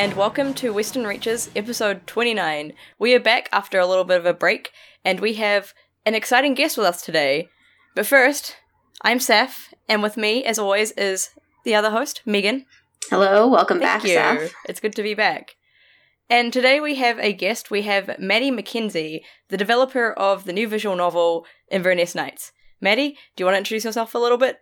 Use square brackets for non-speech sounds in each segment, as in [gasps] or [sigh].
Hello, and welcome to Western Reaches episode 29. We are back after a little bit of a break, and we have an exciting guest with us today. But first, I'm Saf, and with me, as always, is the other host, Megan. Hello, welcome Thank back, you. Saf. It's good to be back. And today we have a guest. We have Maddie McKenzie, the developer of the new visual novel Inverness Nights. Maddie, do you want to introduce yourself a little bit?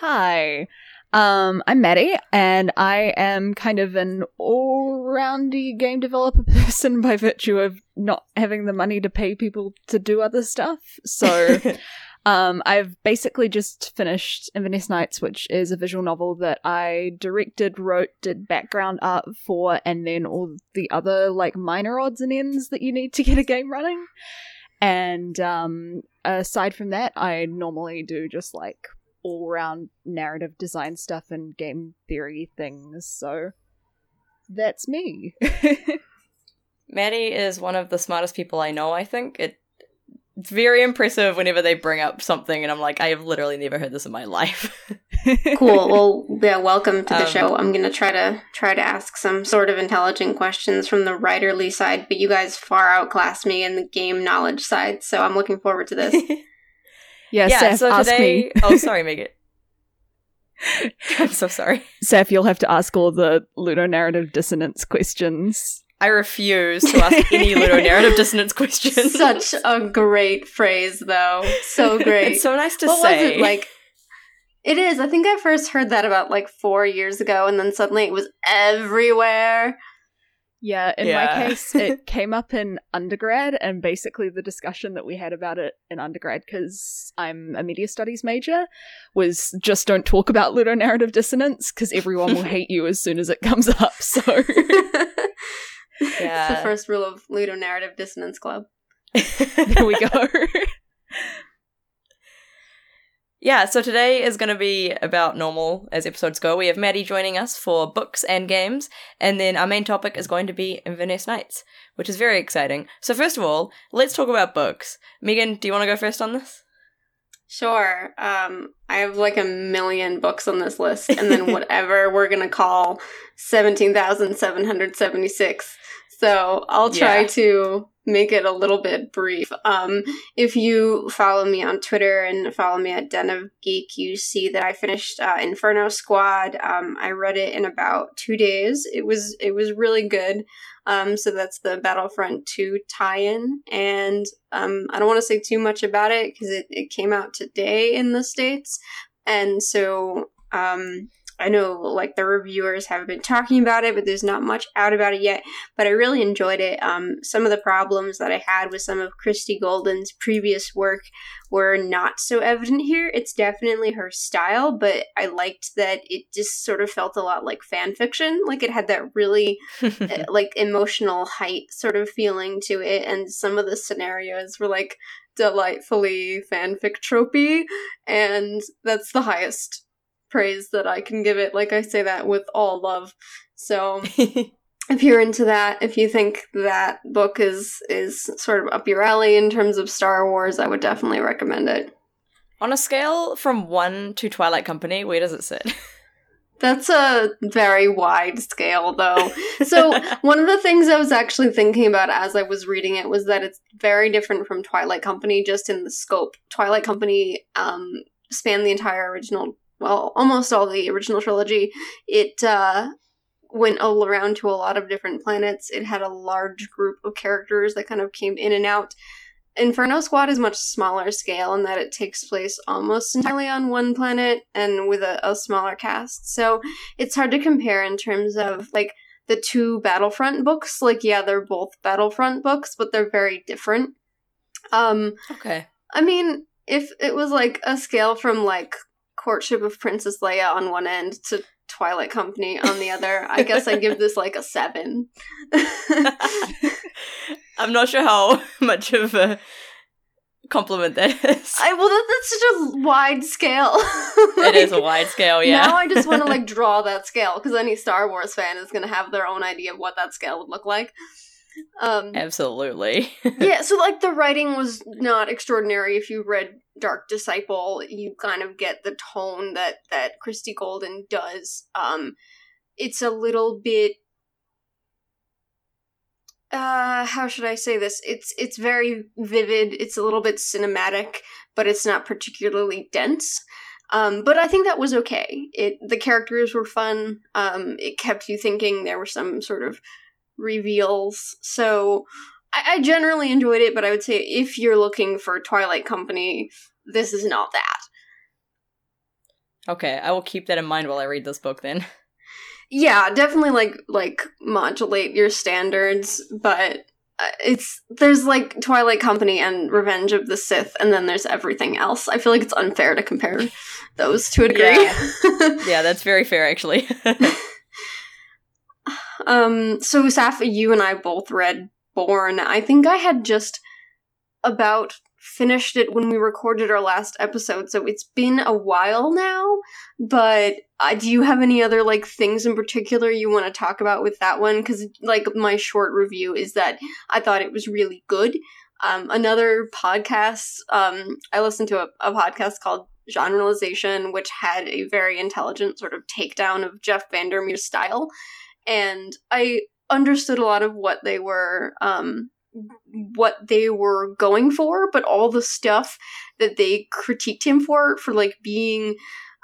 Hi. Um, I'm Maddie, and I am kind of an all-roundy game developer [laughs] person by virtue of not having the money to pay people to do other stuff. So, [laughs] um, I've basically just finished Inverness Nights, which is a visual novel that I directed, wrote, did background art for, and then all the other like minor odds and ends that you need to get a game running. And um, aside from that, I normally do just like all round narrative design stuff and game theory things. So that's me. [laughs] Maddie is one of the smartest people I know, I think. It, it's very impressive whenever they bring up something, and I'm like, I have literally never heard this in my life. [laughs] Cool. Well, yeah, welcome to the Um, show. I'm gonna try to try to ask some sort of intelligent questions from the writerly side, but you guys far outclass me in the game knowledge side, so I'm looking forward to this. [laughs] yeah, yeah, Seth, so ask today. me. oh, [laughs] sorry, Megan. [laughs] I'm so sorry. Seth, you'll have to ask all the ludonarrative dissonance questions. I refuse to ask any ludonarrative [laughs] dissonance questions. Such a great phrase, though. So great. It's so nice to what say. was it like? It is. I think I first heard that about like four years ago, and then suddenly it was everywhere. Yeah, in Yeah. my case, it [laughs] came up in undergrad, and basically the discussion that we had about it in undergrad, because I'm a media studies major, was just don't talk about ludonarrative dissonance, because everyone will hate you as soon as it comes up. [laughs] So, [laughs] It's Yeah. the first rule of ludonarrative dissonance club. there we go. Yeah, so today is going to be about normal as episodes go. We have Maddie joining us for books and games, and then our main topic is going to be Inverness Nights, which is very exciting. So, first of all, let's talk about books. Megan, do you want to go first on this? Sure. Um, I have like a million books on this list, and then [laughs] whatever we're going to call 17,776 so I'll try Yeah. to make it a little bit brief. Um, if you follow me on Twitter and follow me at Den of Geek, you see that I finished uh, Inferno Squad. Um, I read it in about two days. It was it was really good. Um, so that's the Battlefront 2 tie-in, and um, I don't want to say too much about it because it, it came out today in the states, and so um, I know like the reviewers have been talking about it, but there's not much out about it yet. But I really enjoyed it. Um, some of the problems that I had with some of Christie Golden's previous work were not so evident here. It's definitely her style, but I liked that it just sort of felt a lot like fan fiction. Like it had that really [laughs] uh, like emotional height sort of feeling to it and some of the scenarios were like delightfully fanfic tropey and that's the highest praise that I can give it like I say that with all love so [laughs] if you're into that if you think that book is is sort of up your alley in terms of Star Wars I would definitely recommend it on a scale from 1 to Twilight Company, where does it sit? That's a very wide scale, though. So, [laughs] one of the things I was actually thinking about as I was reading it was that it's very different from Twilight Company just in the scope. Twilight Company um, spanned the entire original, well, almost all the original trilogy. It uh, went all around to a lot of different planets. It had a large group of characters that kind of came in and out. Inferno Squad is much smaller scale in that it takes place almost entirely on one planet and with a, a smaller cast. So it's hard to compare in terms of like the two Battlefront books. Like, yeah, they're both Battlefront books, but they're very different. Um, okay. I mean, if it was like a scale from like Courtship of Princess Leia on one end to Twilight Company on the other, I guess I'd give this like a seven. [laughs] I'm not sure how [laughs] much of a compliment that is. I well, that, that's such a wide scale. it is a [laughs] wide scale, yeah. Now I just want to like draw that scale because any Star Wars fan is going to have their own idea of what that scale would look like. Um, Absolutely. yeah, so like the writing was not extraordinary. If you read Dark Disciple, you kind of get the tone that that Christie Golden does. Um, it's a little bit uh how should i say this? It's it's very vivid. It's a little bit cinematic but it's not particularly dense. Um but i think that was okay. It the characters were fun. Um it kept you thinking. There were some sort of reveals. So I, I generally enjoyed it but i would say if you're looking for twilight company this is not that Okay, I will keep that in mind while I read this book then. [laughs] yeah definitely like like modulate your standards but uh, it's there's like twilight company and revenge of the sith and then there's everything else i feel like it's unfair to compare those to a degree Yeah, that's very fair actually. [laughs] [laughs] um so safa you and i both read born. I think i had just about finished it when we recorded our last episode so it's been a while now but uh, do you have any other like things in particular you want to talk about with that one? Because like my short review is that i thought it was really good. Um, another podcast um, i listened to a, a podcast called generalization which had a very intelligent sort of takedown of jeff vandermeer's style and i understood a lot of what they were um, what they were going for but all the stuff that they critiqued him for for like being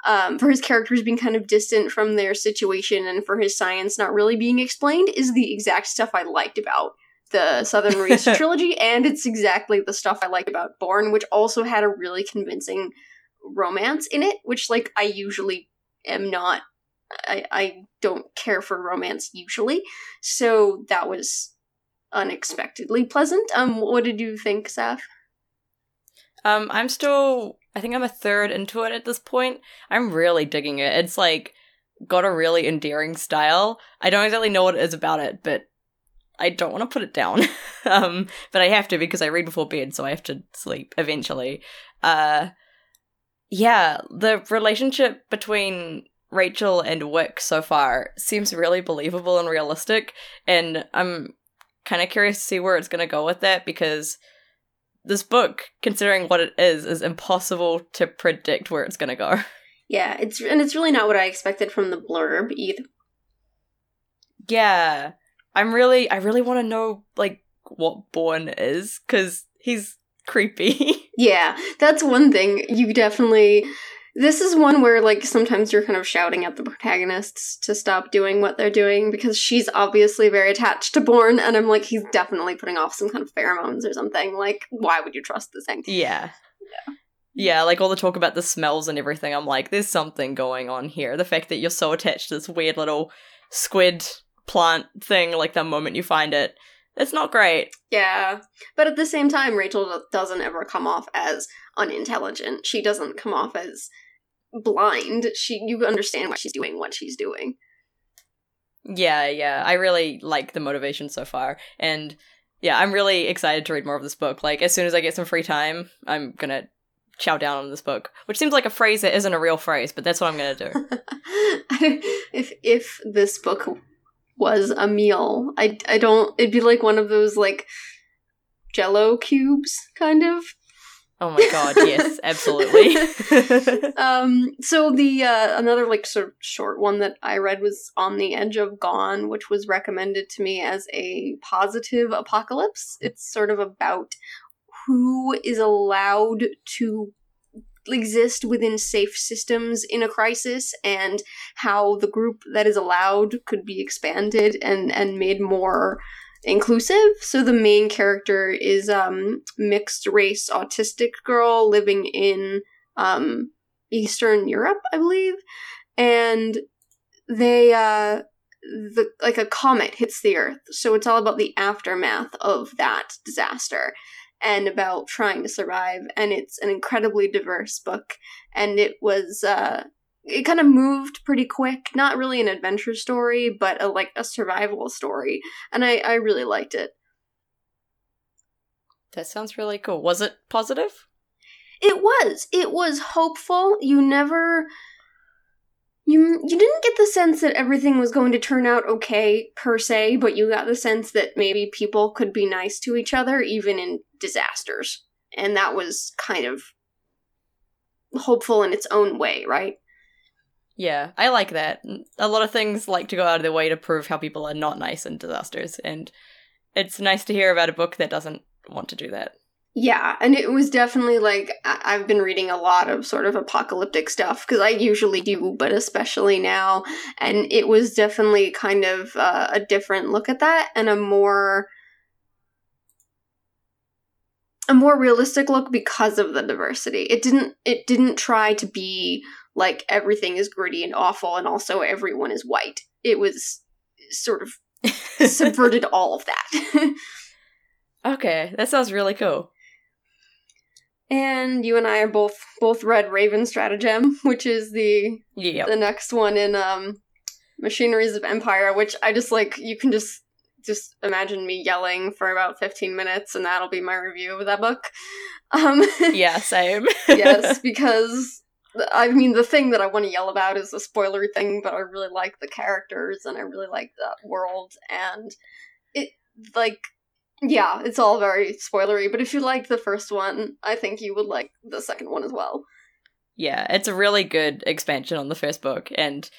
um, for his characters being kind of distant from their situation and for his science not really being explained is the exact stuff I liked about the Southern Reach [laughs] trilogy, and it's exactly the stuff I like about Born, which also had a really convincing romance in it, which like I usually am not. I, I don't care for romance usually, so that was unexpectedly pleasant. Um, what did you think, Saf? um, I'm still I think I'm a third into it at this point. I'm really digging it. It's like got a really endearing style. I don't exactly know what it is about it, but I don't want to put it down. [laughs] um, but I have to because I read before bed, so I have to sleep eventually. Uh, yeah, the relationship between Rachel and Wick so far seems really believable and realistic, and I'm kind of curious to see where it's going to go with that because this book, considering what it is, is impossible to predict where it's going to go. [laughs] Yeah, it's and it's really not what I expected from the blurb either. Yeah, I'm really, I really want to know like what Born is because he's creepy. [laughs] Yeah, that's one thing. You definitely. This is one where, like, sometimes you're kind of shouting at the protagonists to stop doing what they're doing because she's obviously very attached to Born, and I'm like, he's definitely putting off some kind of pheromones or something. Like, why would you trust this thing? yeah. Yeah, Yeah, like all the talk about the smells and everything, I'm like, there's something going on here. The fact that you're so attached to this weird little squid plant thing, like the moment you find it, it's not great. Yeah, but at the same time, Rachel doesn't ever come off as unintelligent. She doesn't come off as blind. She, you understand why she's doing what she's doing. Yeah, yeah. I really like the motivation so far. And yeah, I'm really excited to read more of this book. Like, as soon as I get some free time, I'm gonna chow down on this book. Which seems like a phrase that isn't a real phrase, but that's what I'm gonna do. [laughs] if if this book was a meal, I I don't. It'd be like one of those like Jello cubes, kind of. Oh my god, yes, [laughs] absolutely. [laughs] um so the uh another like sort of short one that i read was on the edge of gone which was recommended to me as a positive apocalypse it's sort of about who is allowed to exist within safe systems in a crisis and how the group that is allowed could be expanded and and made more inclusive. So the main character is um mixed race autistic girl living in um Eastern Europe, I believe. And they uh the like a comet hits the earth. So it's all about the aftermath of that disaster and about trying to survive and it's an incredibly diverse book and it was uh it kind of moved pretty quick not really an adventure story but a like a survival story and i i really liked it that sounds really cool. Was it positive? it was it was hopeful you never you you didn't get the sense that everything was going to turn out okay per se but you got the sense that maybe people could be nice to each other even in disasters and that was kind of hopeful in its own way right Yeah, I like that. A lot of things like to go out of their way to prove how people are not nice in disasters, and it's nice to hear about a book that doesn't want to do that. Yeah, and it was definitely like I've been reading a lot of sort of apocalyptic stuff because I usually do, but especially now, and it was definitely kind of uh, a different look at that and a more a more realistic look because of the diversity. It didn't it didn't try to be like everything is gritty and awful and also everyone is white. It was sort of [laughs] subverted all of that. [laughs] okay, that sounds really cool. and you and I are both both read Raven Stratagem, which is the Yeah. the next one in um Machineries of Empire, which I just like you can just just imagine me yelling for about 15 minutes and that'll be my review of that book. Um [laughs] Yeah, same. yes, because I mean the thing that I want to yell about is the spoilery thing, but I really like the characters and I really like that world and it like yeah, it's all very spoilery, but if you liked the first one, I think you would like the second one as well. Yeah, it's a really good expansion on the first book and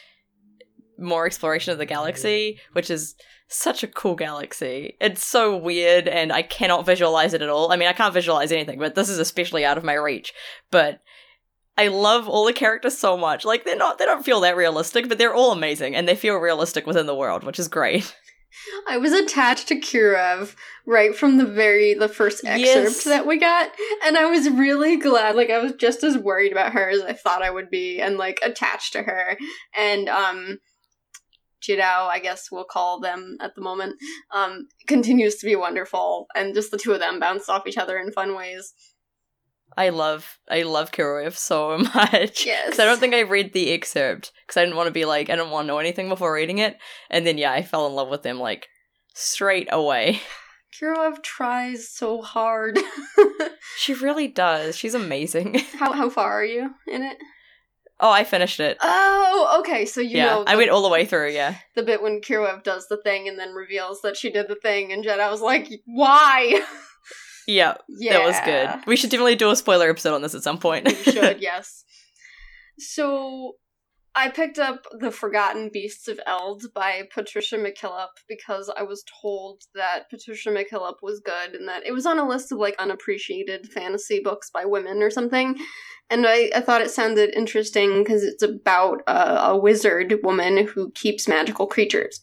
more exploration of the galaxy, which is such a cool galaxy. It's so weird and I cannot visualize it at all. I mean, I can't visualize anything, but this is especially out of my reach. But I love all the characters so much. Like they're not they don't feel that realistic, but they're all amazing and they feel realistic within the world, which is great. [laughs] I was attached to Khiruev right from the very the first excerpt Yes. that we got, and I was really glad. Like I was just as worried about her as I thought I would be, and like attached to her. And um, Jedao, I guess we'll call them at the moment, um, continues to be wonderful, and just the two of them bounce off each other in fun ways. I love I love Khiruev so [laughs] much. Yes, Because I don't think I read the excerpt because I didn't want to be like I didn't want to know anything before reading it, and then yeah, I fell in love with him like straight away. [laughs] Khiruev tries so hard. [laughs] She really does. She's amazing. how how far are you in it? oh, I finished it. Oh, okay. So you yeah, know I went all the way through. Yeah, the bit when Khiruev does the thing and then reveals that she did the thing, and Jedao was like, "Why?" Yeah, yeah, that was good. We should definitely do a spoiler episode on this at some point. we should, [laughs] yes. So, I picked up The Forgotten Beasts of Eld by Patricia McKillip because I was told that Patricia McKillip was good and that it was on a list of like unappreciated fantasy books by women or something. And I, I thought it sounded interesting because it's about a, a wizard woman who keeps magical creatures.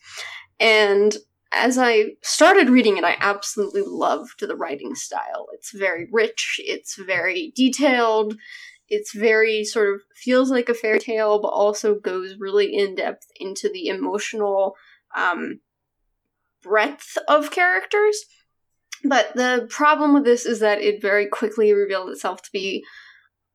And as I started reading it, I absolutely loved the writing style. It's very rich, it's very detailed, it's very sort of feels like a fairy tale, but also goes really in depth into the emotional um, breadth of characters. But the problem with this is that it very quickly revealed itself to be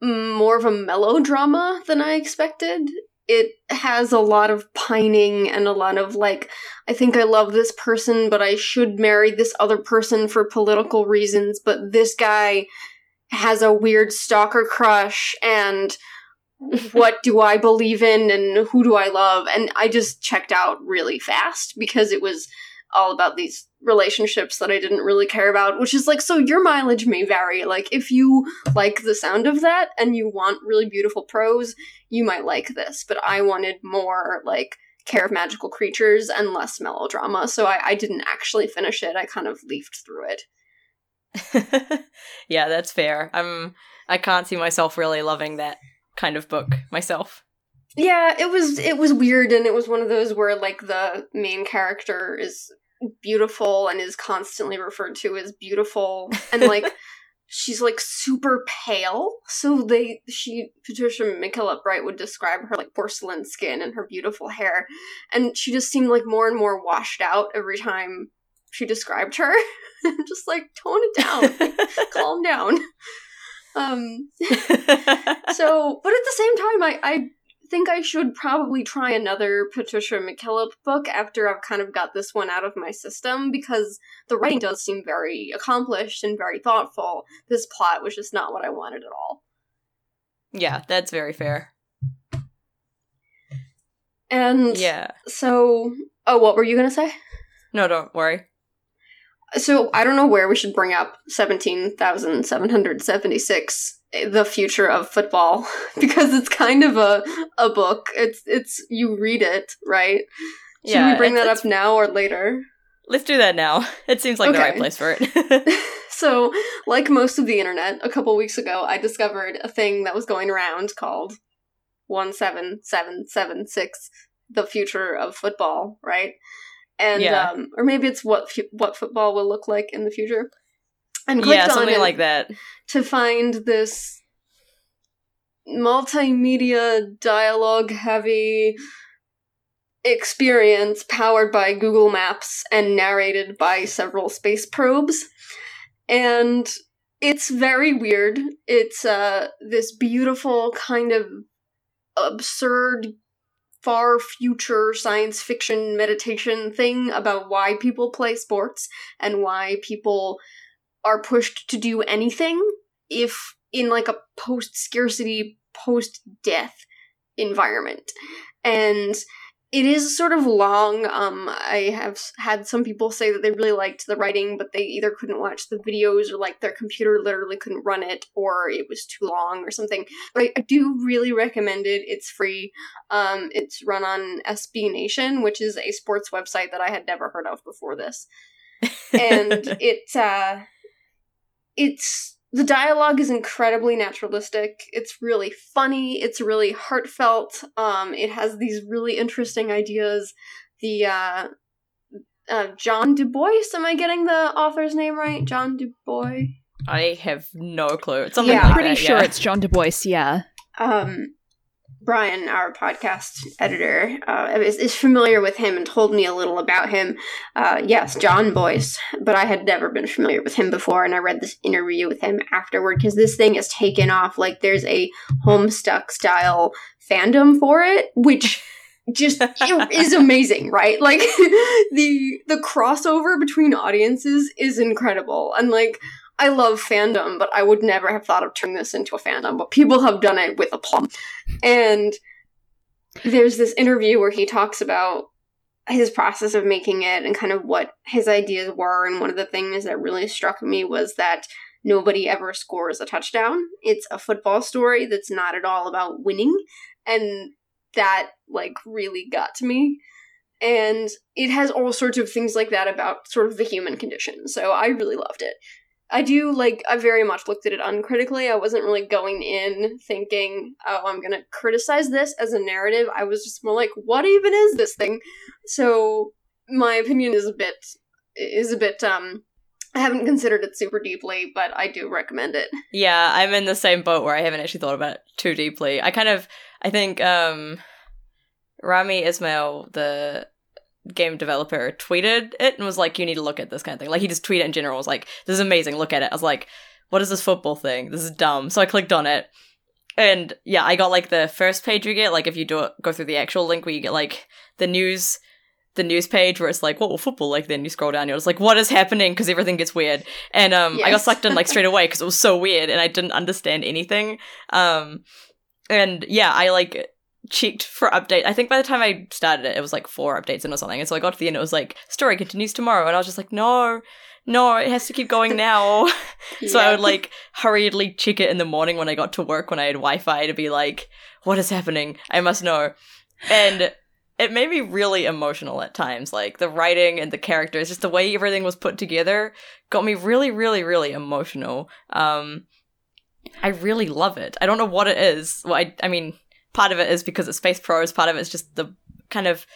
more of a melodrama than I expected. It has a lot of pining and a lot of like, I think I love this person, but I should marry this other person for political reasons, but this guy has a weird stalker crush and what do I believe in and who do I love? And I just checked out really fast because it was all about these relationships that I didn't really care about, which is like, so your mileage may vary. Like, if you like the sound of that and you want really beautiful prose, you might like this. But I wanted more, like, care of magical creatures and less melodrama, so I, I didn't actually finish it. I kind of leafed through it. [laughs] yeah, that's fair. I'm. I can't see myself really loving that kind of book myself. Yeah, it was it was weird and it was one of those where like the main character is beautiful and is constantly referred to as beautiful and like [laughs] she's like super pale. So they she Patricia McKillip right would describe her like porcelain skin and her beautiful hair and she just seemed like more and more washed out every time she described her. [laughs] just like tone it down. [laughs] Calm down. Um so, but at the same time, I, I think I should probably try another Patricia McKillip book after I've kind of got this one out of my system because the writing does seem very accomplished and very thoughtful. This plot was just not what I wanted at all. yeah, that's very fair. And Yeah. so, oh, what were you going to say? No, don't worry. So, I don't know where we should bring up 17,776 the future of football [laughs] because it's kind of a a book. It's it's you read it, right? Should Yeah, we bring that up now or later? Let's do that now. [laughs] It seems like the right place for it. [laughs] So, like most of the internet, a couple weeks ago, I discovered a thing that was going around called 17776, the future of football, right? And Yeah. um, or maybe it's what fu- what football will look like in the future. And clicked yeah, on something it like that. to find this multimedia dialogue heavy experience powered by Google Maps and narrated by several space probes. And it's very weird. It's uh this beautiful kind of absurd far future science fiction meditation thing about why people play sports and why people are pushed to do anything if in like a post scarcity post death environment. And it is sort of long um i have had some people say that they really liked the writing but they either couldn't watch the videos or like their computer literally couldn't run it or it was too long or something. But i, I do really recommend it. It's free. Um it's run on sb nation which is a sports website that i had never heard of before this. [laughs] And it uh it's the dialogue is incredibly naturalistic it's really funny it's really heartfelt um it has these really interesting ideas the uh uh, John Du Bois. Am I getting the author's name right? John Du Bois. I have no clue. It's something Yeah. like Pretty that, sure yeah. it's John Du Bois, yeah. um, Brian, our podcast editor, uh, is, is familiar with him and told me a little about him. Uh, yes, Jon Bois, but I had never been familiar with him before, and I read this interview with him afterward because this thing is taken off like there's a Homestuck style fandom for it, which just is [laughs] amazing, right? Like [laughs] the the crossover between audiences is incredible, and like I love fandom, but I would never have thought of turning this into a fandom. But people have done it with aplomb. And there's this interview where he talks about his process of making it and kind of what his ideas were. And one of the things that really struck me was that nobody ever scores a touchdown. It's a football story that's not at all about winning. And that, like, really got to me. And it has all sorts of things like that about sort of the human condition. So I really loved it. I do like I very much looked at it uncritically. I wasn't really going in thinking, "Oh, I'm to criticize this as a narrative." I was just more like, "What even is this thing?" So, my opinion is a bit is a bit um I haven't considered it super deeply, but I do recommend it. Yeah, I'm in the same boat where I haven't actually thought about it too deeply. I kind of, I think, um, Rami Ismail, the game developer, tweeted it and was like, "You need to look at this kind of thing." Like he just tweeted in general, was like, "This is amazing. Look at it." I was like, "What is this football thing? This is dumb." So I clicked on it, and yeah, I got like the first page you get, like if you do it, go through the actual link where you get like the news. The news page where it's like, what will football like? Then you scroll down, you're just like, what is happening? Because everything gets weird. And um, I got sucked in like straight away because it was so weird and I didn't understand anything. Um, and yeah, I like checked for update. I think by the time I started it, it was like four updates in or something. And so I got to the end, it was like story continues tomorrow, and I was just like, no, no, it has to keep going [laughs] now. [laughs] so I would like hurriedly check it in the morning when I got to work when I had Wi-Fi to be like, what is happening? I must know. And it made me really emotional at times. Like the writing and the characters, just the way everything was put together, got me really, really, really emotional. Um, I really love it. I don't know what it is. Well, I, I mean, part of it is because it's Space Pros. Part of it's just the kind of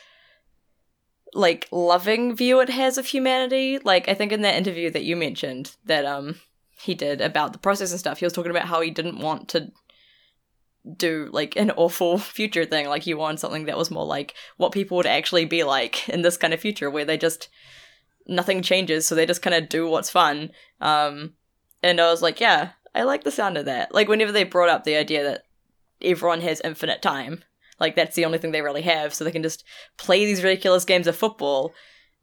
like loving view it has of humanity. Like I think in that interview that you mentioned that um he did about the process and stuff, he was talking about how he didn't want to do like an awful [laughs] future thing. Like he wanted something that was more like what people would actually be like in this kind of future where they just nothing changes, so they just kind of do what's fun. Um, and I was like, yeah, I like the sound of that. Like whenever they brought up the idea that everyone has infinite time, like that's the only thing they really have, so they can just play these ridiculous games of football,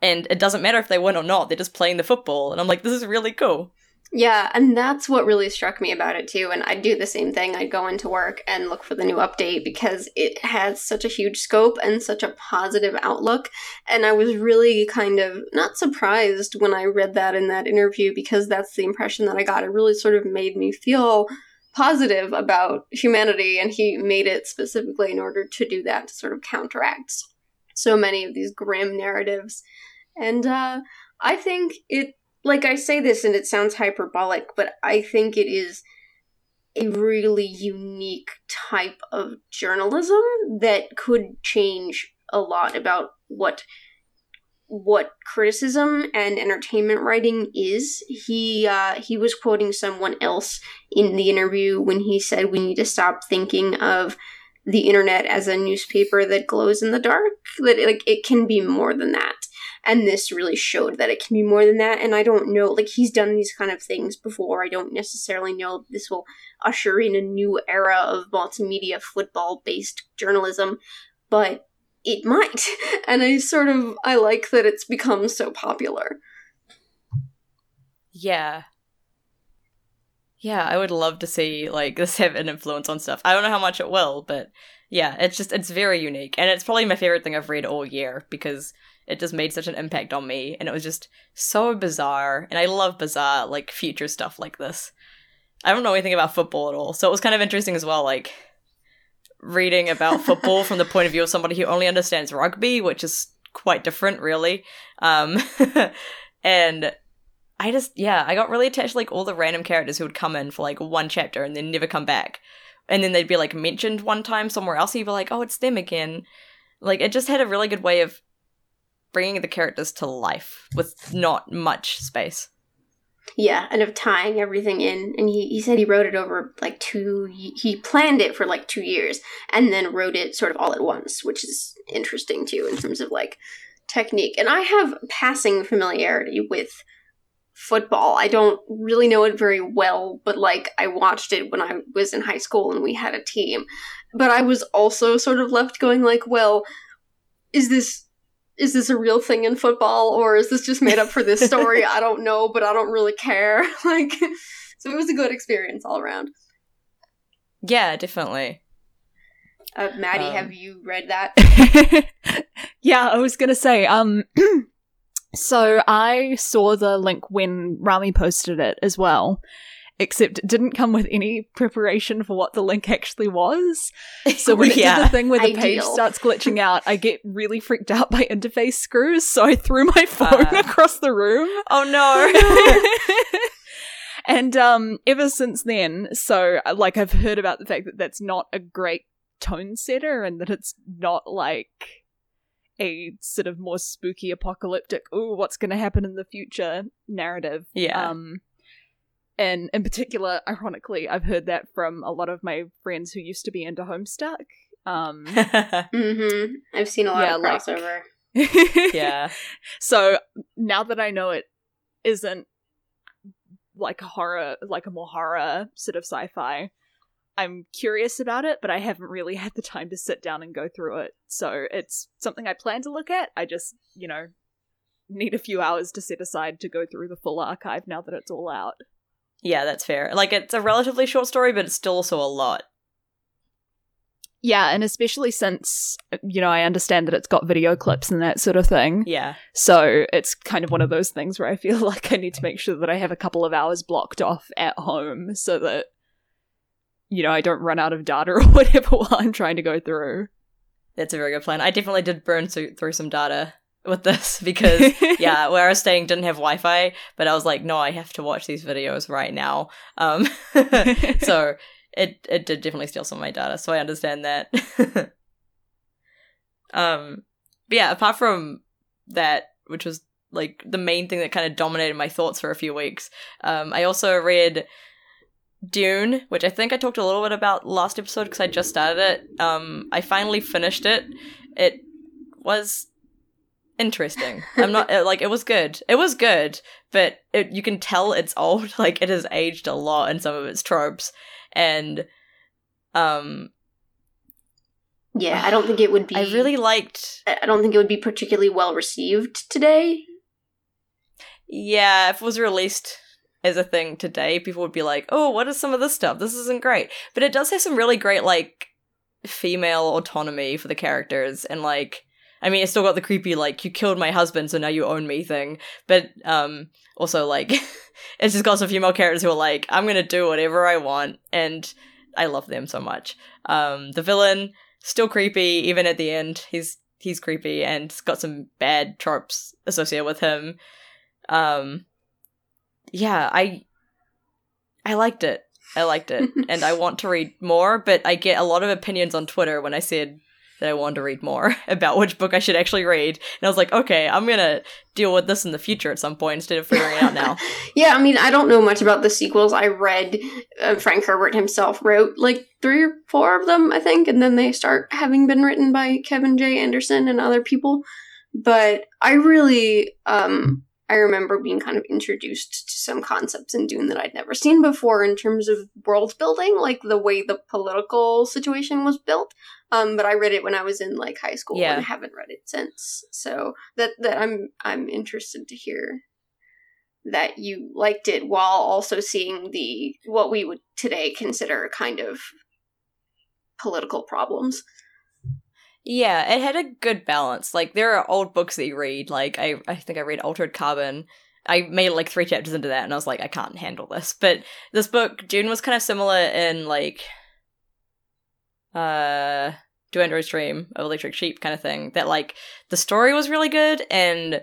and it doesn't matter if they win or not. They're just playing the football, and I'm like, this is really cool. Yeah, and that's what really struck me about it too. And I'd do the same thing. I'd go into work and look for the new update because it has such a huge scope and such a positive outlook. And I was really kind of not surprised when I read that in that interview because that's the impression that I got. It really sort of made me feel positive about humanity, and he made it specifically in order to do that to sort of counteract so many of these grim narratives. And uh, I think it, like I say this and it sounds hyperbolic, but I think it is a really unique type of journalism that could change a lot about what what criticism and entertainment writing is. He uh, he was quoting someone else in the interview when he said we need to stop thinking of the internet as a newspaper that glows in the dark. That like it can be more than that. And this really showed that it can be more than that. And I don't know, like he's done these kind of things before. I don't necessarily know this will usher in a new era of multimedia football based journalism, but it might. [laughs] And I sort of I like that it's become so popular. Yeah. Yeah, I would love to see like this have an influence on stuff. I don't know how much it will, but yeah, it's just it's very unique. And it's probably my favorite thing I've read all year because it just made such an impact on me and it was just so bizarre and I love bizarre like future stuff like this. I don't know anything about football at all. So it was kind of interesting as well like reading about football from the point of view of somebody who only understands rugby, which is quite different, really. Um, [laughs] and I just, yeah, I got really attached to like all the random characters who would come in for like one chapter and then never come back. And then they'd be like mentioned one time somewhere else, and you'd be like, oh, it's them again. Like, it just had a really good way of bringing the characters to life with not much space. Yeah, and of tying everything in. And he, he said he wrote it over like two, he planned it for like two years and then wrote it sort of all at once, which is interesting too in terms of like technique. And I have passing familiarity with football. I don't really know it very well, but like I watched it when I was in high school and we had a team. But I was also sort of left going like, well, is this is this a real thing in football or is this just made up for this story? [laughs] I don't know, but I don't really care. [laughs] like so it was a good experience all around. Yeah, definitely. Uh, Maddie, um, have you read that? [laughs] yeah, I was gonna say, um [clears throat] so I saw the link when Rami posted it as well except it didn't come with any preparation for what the link actually was. So when yeah. [laughs] it did the thing where the Ideal. page starts glitching out, I get really freaked out by interface screws, so I threw my [laughs] phone uh. across the room. Oh no. [laughs] and um ever since then, so like I've heard about the fact that that's not a great tone setter and that it's not like a sort of more spooky apocalyptic oh what's going to happen in the future narrative yeah um and in particular, ironically, I've heard that from a lot of my friends who used to be into Homestuck. Um, [laughs] mm-hmm. I've seen a lot yeah, of crossover. Like, [laughs] yeah. So now that I know it isn't like a horror, like a more horror sort of sci-fi, I'm curious about it, but I haven't really had the time to sit down and go through it. So it's something I plan to look at. I just, you know, need a few hours to set aside to go through the full archive now that it's all out. Yeah, that's fair. Like it's a relatively short story, but it's still also a lot. Yeah, and especially since you know I understand that it's got video clips and that sort of thing. Yeah. So it's kind of one of those things where I feel [laughs] like I need to make sure that I have a couple of hours blocked off at home so that you know I don't run out of data [laughs] or whatever while I'm trying to go through. That's a very good plan. I definitely did burn through some data with this [laughs] because [laughs] yeah, where I was staying didn't have Wi-Fi, but I was like, no, I have to watch these videos right now. Um, [laughs] so it it did definitely steal some of my data, so I understand that. um, but yeah, apart from that, which was like the main thing that kind of dominated my thoughts for a few weeks, um, I also read. Dune, which I think I talked a little bit about last episode because I just started it. Um, I finally finished it. It was interesting. I'm not uh, like it was good. It was good, but it, you can tell it's old. [laughs] Like it has aged a lot in some of its tropes, and um, yeah, I don't think it would be. I really liked. I don't think it would be particularly well received today. Yeah, if it was released as a thing today, people would be like, "Oh, what is some of this stuff? This isn't great." But it does have some really great like female autonomy for the characters and like I mean, it's still got the creepy like you killed my husband, so now you own me thing. But um, also like [laughs] it's just got some female characters who are like, I'm gonna do whatever I want, and I love them so much. Um, the villain still creepy even at the end. He's he's creepy and got some bad tropes associated with him. Um, yeah, I I liked it. I liked it, [laughs] and I want to read more. But I get a lot of opinions on Twitter when I said that I wanted to read more [laughs] about which book I should actually read. And I was like, okay, I'm gonna deal with this in the future at some point instead of figuring it out now. [laughs] yeah, I mean, I don't know much about the sequels. I read uh, Frank Herbert himself wrote like three or four of them, I think, and then they start having been written by Kevin J. Anderson and other people. But I really, um, I remember being kind of introduced to some concepts in Dune that I'd never seen before in terms of world building, like the way the political situation was built. Um, but I read it when I was in like high school Yeah. and haven't read it since. So that that I'm I'm interested to hear that you liked it while also seeing the what we would today consider kind of political problems. Yeah, it had a good balance. Like there are old books that you read. Like I, I think I read Altered Carbon. I made like three chapters into that, and I was like, I can't handle this. But this book, Dune was kind of similar in like, uh, Do Android's Dream of Electric Sheep kind of thing. That like the story was really good and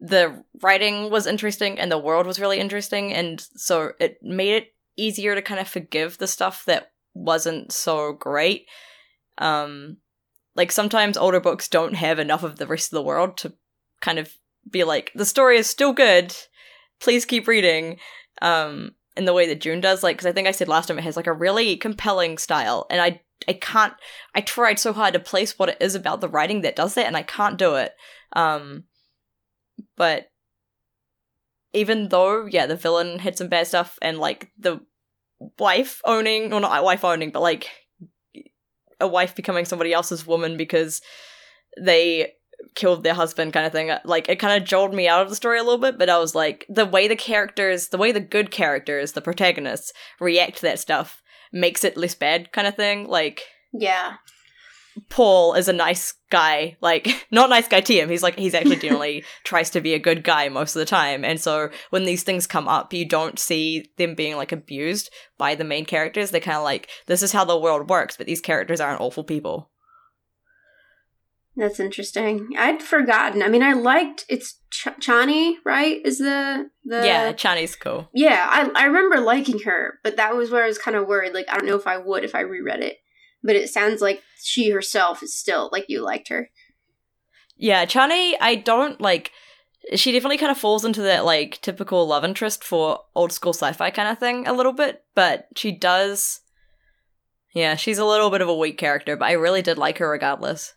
the writing was interesting and the world was really interesting, and so it made it easier to kind of forgive the stuff that wasn't so great. Um, like sometimes older books don't have enough of the rest of the world to kind of be like the story is still good please keep reading um in the way that Dune does like because i think i said last time it has like a really compelling style and i i can't i tried so hard to place what it is about the writing that does that and i can't do it. Um but even though yeah the villain had some bad stuff and like the wife owning or not wife owning but like a wife becoming somebody else's woman because they killed their husband kind of thing like it kind of jolted me out of the story a little bit but i was like the way the characters the way the good characters the protagonists react to that stuff makes it less bad kind of thing. Like Yeah. paul is a nice guy. Like [laughs] not nice guy to him. He's like he's actually [laughs] generally tries to be a good guy most of the time. And so when these things come up you don't see them being like abused by the main characters. They're kind of like this is how the world works but these characters aren't awful people That's interesting. I'd forgotten. I mean, I liked it's Ch- Chani, right? Is the the yeah chani's cool Yeah, I I remember liking her, but that was where I was kind of worried. Like, I don't know if I would if I reread it, but it sounds like she herself is still like you liked her. Yeah, Chani, I don't like. She definitely kind of falls into that like typical love interest for old school sci-fi kind of thing a little bit, but she does. Yeah, she's a little bit of a weak character, but I really did like her regardless.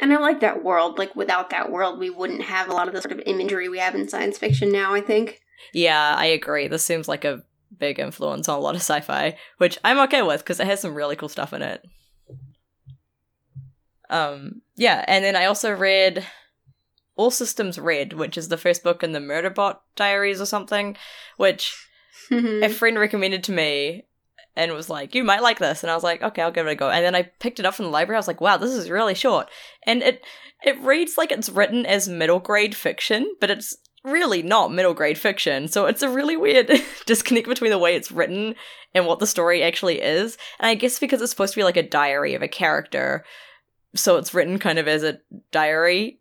And I like that world. Like, without that world, we wouldn't have a lot of the sort of imagery we have in science fiction now. I think. Yeah, I agree. This seems like a big influence on a lot of sci-fi, which I'm okay with because it has some really cool stuff in it. Um, yeah, and then I also read All Systems Red, which is the first book in the Murderbot Diaries or something, which [laughs] a friend recommended to me and was like, "You might like this," and I was like, "Okay, I'll give it a go." And then I picked it up from the library. I was like, "Wow, this is really short," and it it reads like it's written as middle grade fiction, but it's really not middle grade fiction. So it's a really weird [laughs] disconnect between the way it's written and what the story actually is. And I guess because it's supposed to be like a diary of a character, so it's written kind of as a diary,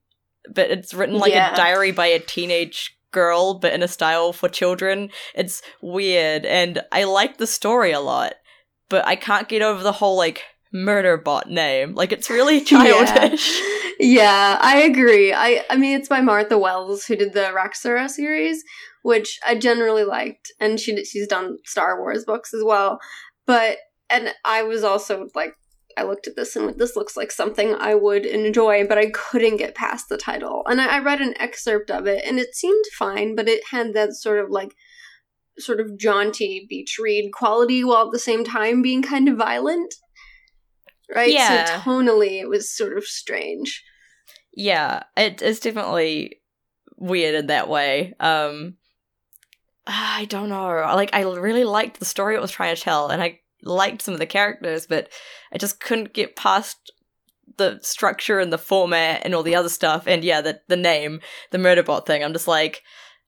but it's written like Yeah. a diary by a teenage girl, but in a style for children. It's weird, and I like the story a lot, but I can't get over the whole like murder bot name. Like it's really [laughs] childish. Yeah, I agree. I I mean, it's by Martha Wells who did the Raksura series, which I generally liked, and she she's done Star Wars books as well. But and I was also like, I looked at this and went, this looks like something I would enjoy, but I couldn't get past the title. And I, I read an excerpt of it, and it seemed fine, but it had that sort of like sort of jaunty beach read quality while at the same time being kind of violent. Right? Yeah. So tonally it was sort of strange. Yeah, it is definitely weird in that way. Um [sighs] I don't know. Like I really liked the story it was trying to tell and I liked some of the characters, but I just couldn't get past the structure and the format and all the other stuff, and yeah, the the name, the Murderbot thing, I'm just like,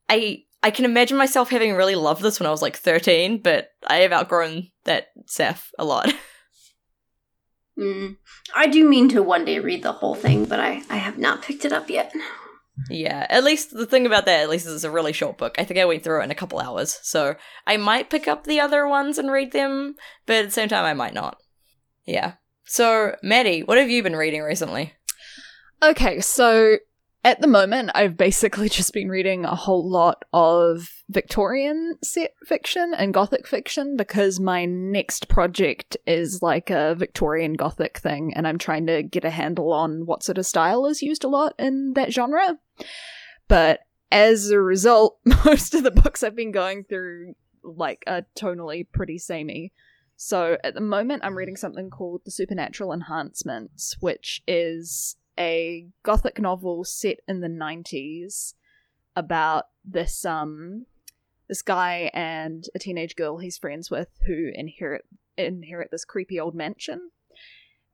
I I can imagine myself having really loved this when I was like 13, but I have outgrown that Seth a lot. [laughs] Mm. I do mean to one day read the whole thing, but I, I have not picked it up yet. Yeah, at least the thing about that, at least, is it's a really short book. I think I went through it in a couple hours, so I might pick up the other ones and read them, but at the same time, I might not. Yeah. So, Maddie, what have you been reading recently? Okay, so at the moment, I've basically [laughs] just been reading a whole lot of Victorian set fiction and Gothic fiction because my next project is like a Victorian Gothic thing, and I'm trying to get a handle on what sort of style is used a lot in that genre. But as a result, [laughs] most of the books I've been going through like are tonally pretty samey. So at the moment, I'm reading something called The Supernatural Enhancements, which is a gothic novel set in the 90s about this um this guy and a teenage girl he's friends with who inherit inherit this creepy old mansion.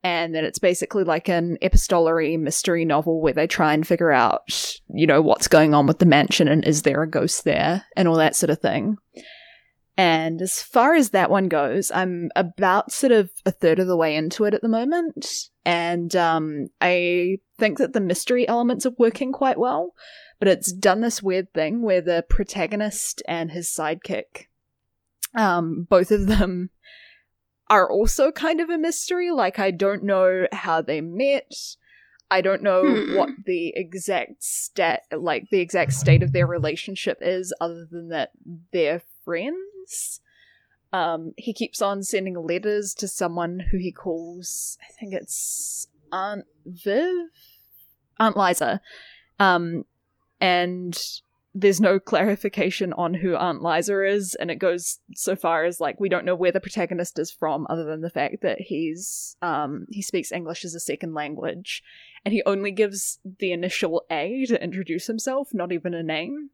And then it's basically like an epistolary mystery novel where they try and figure out you know what's going on with the mansion and is there a ghost there and all that sort of thing and as far as that one goes, I'm about sort of a third of the way into it at the moment. And um, I think that the mystery elements are working quite well. But it's done this weird thing where the protagonist and his sidekick, um, both of them are also kind of a mystery. Like, I don't know how they met. I don't know hmm. what the exact stat, like the exact state of their relationship is, other than that they're friends. Um, he keeps on sending letters to someone who he calls, I think it's Aunt Viv, Aunt Liza, um, and there's no clarification on who Aunt Liza is, and it goes so far as like we don't know where the protagonist is from, other than the fact that he's um, he speaks English as a second language, and he only gives the initial A to introduce himself, not even a name.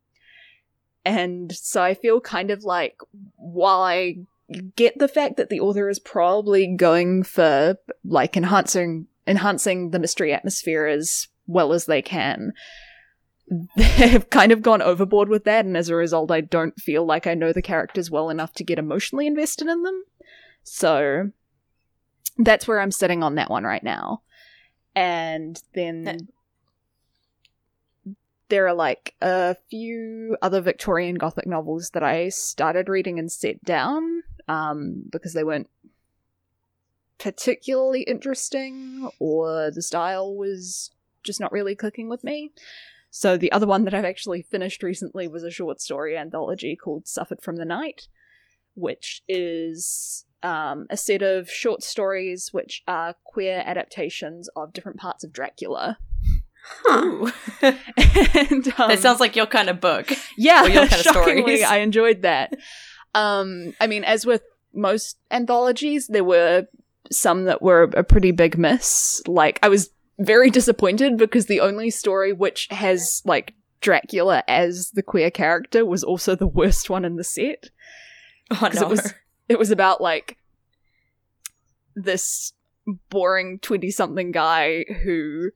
And so I feel kind of like while I get the fact that the author is probably going for like enhancing enhancing the mystery atmosphere as well as they can. [laughs] They've kind of gone overboard with that, and as a result, I don't feel like I know the characters well enough to get emotionally invested in them. So that's where I'm sitting on that one right now. And then there are like a few other Victorian Gothic novels that I started reading and set down um, because they weren't particularly interesting or the style was just not really clicking with me. So the other one that I've actually finished recently was a short story anthology called Suffered from the Night, which is um, a set of short stories which are queer adaptations of different parts of Dracula. Huh. [laughs] and um, it sounds like your kind of book. Yeah, your kind of [laughs] stories. I enjoyed that. Um, I mean, as with most anthologies, there were some that were a pretty big miss. Like, I was very disappointed because the only story which has like Dracula as the queer character was also the worst one in the set. Oh no! It was, it was about like this boring twenty-something guy who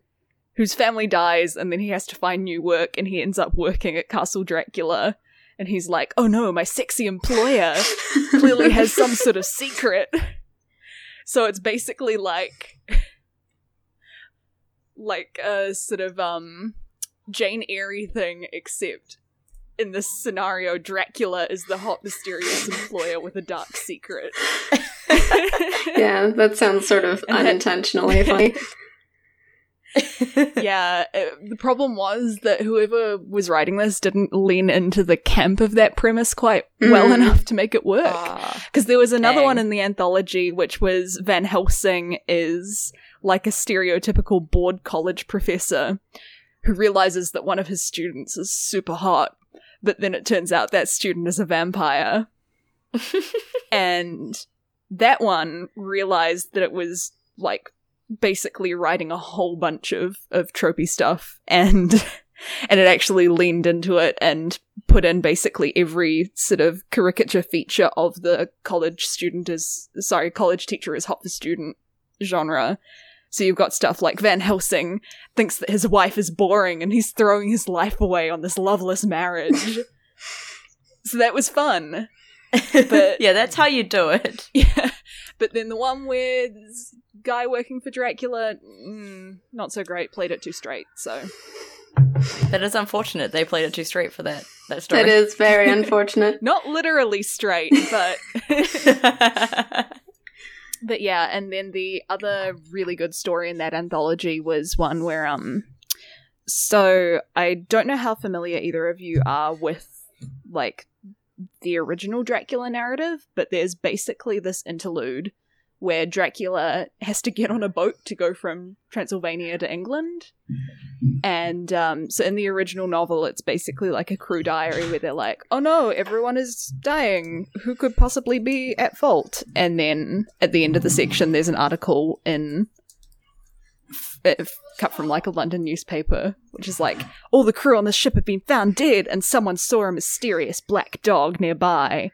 whose family dies and then he has to find new work and he ends up working at Castle Dracula. And he's like, oh no, my sexy employer clearly has [laughs] some sort of secret. So it's basically like like a sort of um Jane Eyre thing, except in this scenario, Dracula is the hot, mysterious employer with a dark secret. [laughs] yeah, that sounds sort of [laughs] unintentionally funny. [laughs] yeah, it, the problem was that whoever was writing this didn't lean into the camp of that premise quite mm. well enough to make it work. Because ah, there was another dang. one in the anthology, which was Van Helsing is like a stereotypical bored college professor who realizes that one of his students is super hot, but then it turns out that student is a vampire. [laughs] and that one realized that it was like basically writing a whole bunch of of tropey stuff and [laughs] and it actually leaned into it and put in basically every sort of caricature feature of the college student is sorry college teacher is hot for student genre So you've got stuff like Van Helsing thinks that his wife is boring and he's throwing his life away on this loveless marriage. [laughs] so that was fun. [laughs] But- yeah, that's how you do it. Yeah. But then the one where guy working for Dracula, mm, not so great, played it too straight. So [laughs] That is unfortunate. They played it too straight for that that story. It is very unfortunate. [laughs] not literally straight, but [laughs] but yeah. And then the other really good story in that anthology was one where um, so I don't know how familiar either of you are with like the original Dracula narrative, but there's basically this interlude where Dracula has to get on a boat to go from Transylvania to England. And um, so in the original novel, it's basically like a crew diary where they're like, oh no, everyone is dying. Who could possibly be at fault? And then at the end of the section, there's an article in. f- cut from like a London newspaper, which is like, all the crew on the ship have been found dead, and someone saw a mysterious black dog nearby.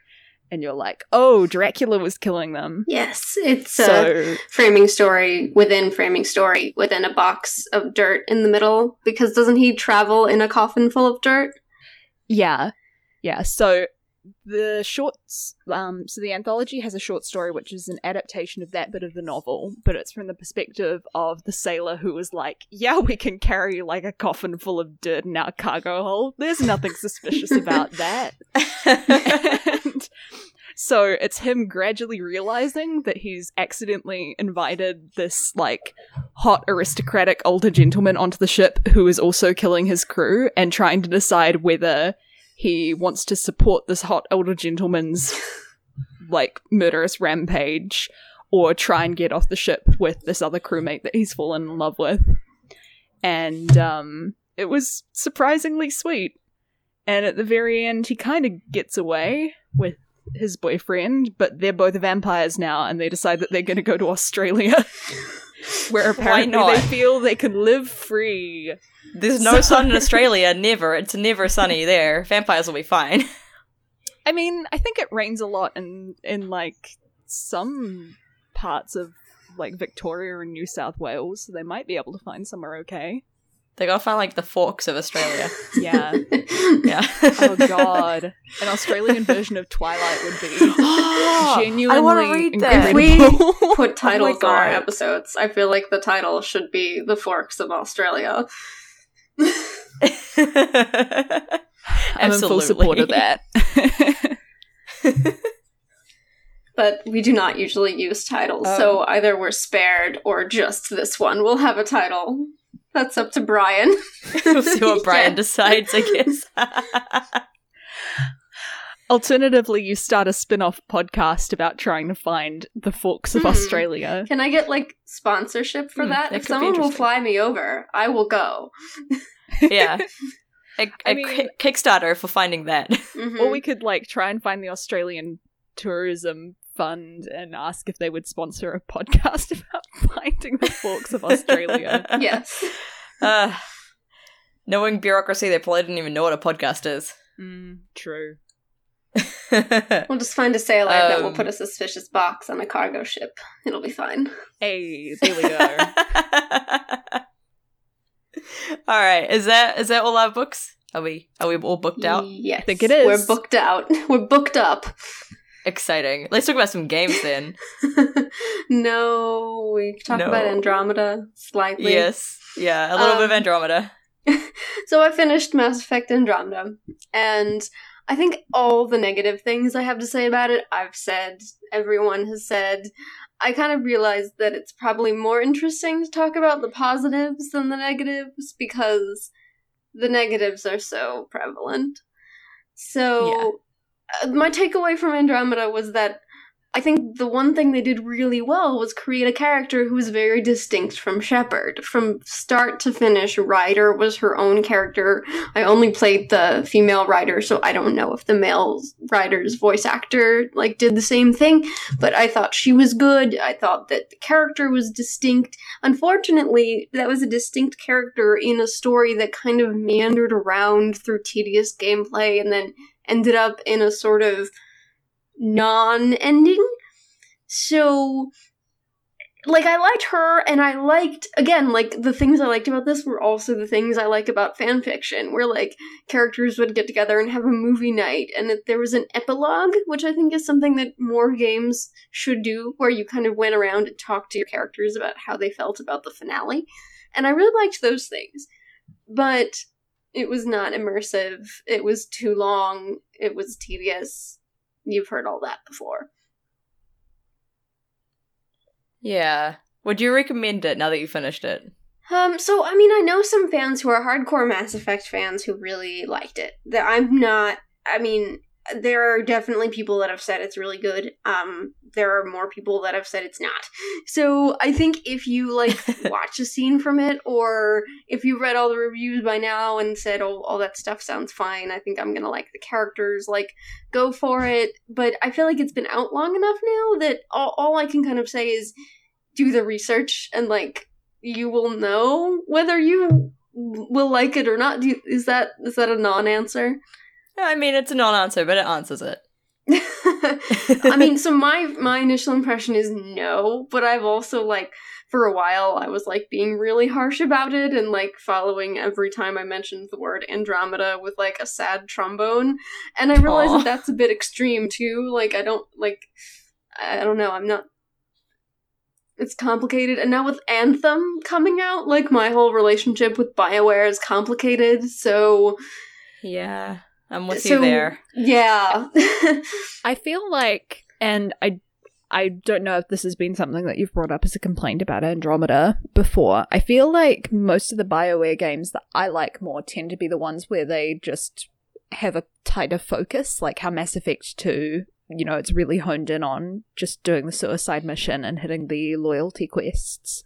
And you're like, oh, Dracula was killing them. Yes, it's a framing story within framing story within a box of dirt in the middle. Because doesn't he travel in a coffin full of dirt? Yeah. Yeah. So the shorts um so the anthology has a short story which is an adaptation of that bit of the novel, but it's from the perspective of the sailor who was like, Yeah, we can carry like a coffin full of dirt in our cargo hold. There's nothing suspicious about that. [laughs] and so it's him gradually realizing that he's accidentally invited this like hot aristocratic older gentleman onto the ship who is also killing his crew and trying to decide whether he wants to support this hot older gentleman's [laughs] like murderous rampage or try and get off the ship with this other crewmate that he's fallen in love with. And um it was surprisingly sweet. And at the very end he kind of gets away with his boyfriend, but they're both vampires now and they decide that they're going to go to Australia. [laughs] [laughs] Where apparently not? they feel they can live free. There's no sun in Australia. [laughs] Never. It's never sunny there. Vampires will be fine. [laughs] I mean, I think it rains a lot in in like some parts of like Victoria and New South Wales, so they might be able to find somewhere okay. They gotta find like the forks of Australia. [laughs] Yeah. Yeah. oh god. An Australian version of Twilight would be Oh, [gasps] genuinely I wanna read that. incredible. [laughs] Put titles on our episodes. I feel like the title should be The Forks of Australia. [laughs] I'm in full support of that. But we do not usually use titles, Um. so either we're spared or just this one will have a title. That's up to Brian. [laughs] we'll see what Brian [laughs] Yeah. decides, I guess. [laughs] Alternatively, you start a spin-off podcast about trying to find the forks of Hmm. Australia. Can I get like sponsorship for Hmm, that? that if someone will fly me over, I will go. yeah. A, mean- ki- Kickstarter for finding that. Mhm. Or we could like try and find the Australian Tourism Fund and ask if they would sponsor a podcast [laughs] about finding the forks of Australia. [laughs] yes. Uh, knowing bureaucracy, they probably didn't even know what a podcast is. Mm, true. [laughs] We'll just find a sailor that will Um, put a suspicious box on a cargo ship. It'll be fine. Hey, there we go. all right, is that is that all our books? Are we are we all booked out? Yes. think it is. We're booked out. We're booked up. Exciting. Let's talk about some games then. [laughs] no, we talk No. about Andromeda slightly. yes, yeah, a little bit of Um, Andromeda. [laughs] So I finished Mass Effect Andromeda, and I think all the negative things I have to say about it, I've said, everyone has said. I kind of realized that it's probably more interesting to talk about the positives than the negatives because the negatives are so prevalent. So, Uh, my takeaway from Andromeda was that I think the one thing they did really well was create a character who was very distinct from Shepard. From start to finish, Ryder was her own character. I only played the female Ryder, so I don't know if the male Ryder's voice actor like did the same thing, but I thought she was good. I thought that the character was distinct. Unfortunately, that was a distinct character in a story that kind of meandered around through tedious gameplay and then ended up in a sort of non ending. So, like I liked her and I liked again like the things I liked about this were also the things I like about fan fiction where like characters would get together and have a movie night and that there was an epilogue which I think is something that more games should do where you kind of went around and talked to your characters about how they felt about the finale and I really liked those things but it was not immersive it was too long it was tedious you've heard all that before Yeah. Would you recommend it now that you finished it? Um, so I mean, I know some fans who are hardcore Mass Effect fans who really liked it. That I'm not. I mean, there are definitely people that have said it's really good. Um, there are more people that have said it's not. So I think if you like [laughs] watch a scene from it, or if you read all the reviews by now and said, "Oh, all that stuff sounds fine," I think I'm gonna like the characters. Like, go for it. But I feel like it's been out long enough now that all, all I can kind of say is do the research and like you will know whether you will like it or not. Do is that is that a non-answer? I mean, it's a non-answer, but it answers it. [laughs] I mean, so my my initial impression is no, but I've also like for a while I was like being really harsh about it and like following every time I mentioned the word Andromeda with like a sad trombone, and I realized that that's a bit extreme too. Like I don't like I don't know. I'm not. It's complicated, and now with Anthem coming out, like my whole relationship with Bioware is complicated. So Yeah, I'm with so you there. yeah. [laughs] I feel like, and I, I don't know if this has been something that you've brought up as a complaint about Andromeda before. I feel like most of the Bioware games that I like more tend to be the ones where they just have a tighter focus, like how Mass Effect Two. You know, it's really honed in on just doing the suicide mission and hitting the loyalty quests.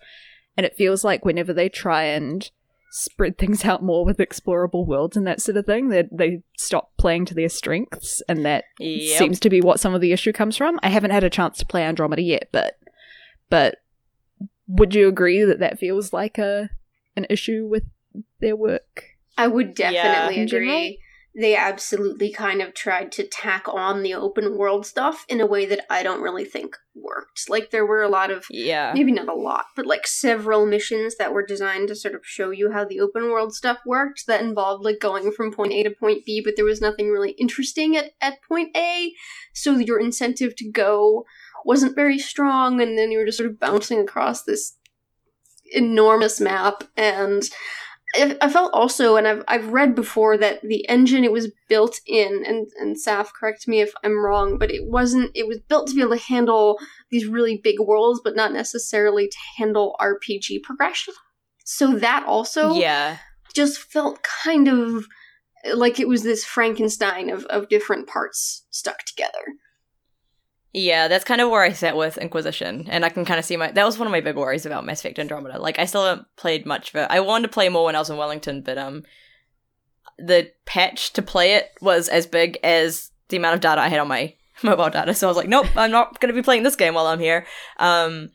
And it feels like whenever they try and spread things out more with explorable worlds and that sort of thing, that they stop playing to their strengths, and that Yep. seems to be what some of the issue comes from. I haven't had a chance to play Andromeda yet, but but would you agree that that feels like a an issue with their work? I would Yeah. definitely In general? agree. They absolutely kind of tried to tack on the open world stuff in a way that I don't really think worked. Like there were a lot of yeah. maybe not a lot, but like several missions that were designed to sort of show you how the open world stuff worked that involved like going from point A to point B, but there was nothing really interesting at, at point A. So your incentive to go wasn't very strong, and then you were just sort of bouncing across this enormous map and I I felt also, and I've I've read before that the engine it was built in, and and Saf, correct me if I'm wrong, but it wasn't. It was built to be able to handle these really big worlds, but not necessarily to handle RPG progression. So that also yeah. just felt kind of like it was this Frankenstein of of different parts stuck together. Yeah, that's kind of where I sat with Inquisition, and I can kind of see my. That was one of my big worries about Mass Effect Andromeda. Like, I still haven't played much of it. I wanted to play more when I was in Wellington, but um, the patch to play it was as big as the amount of data I had on my [laughs] mobile data. So I was like, nope, I'm not going to be playing this game while I'm here. Um,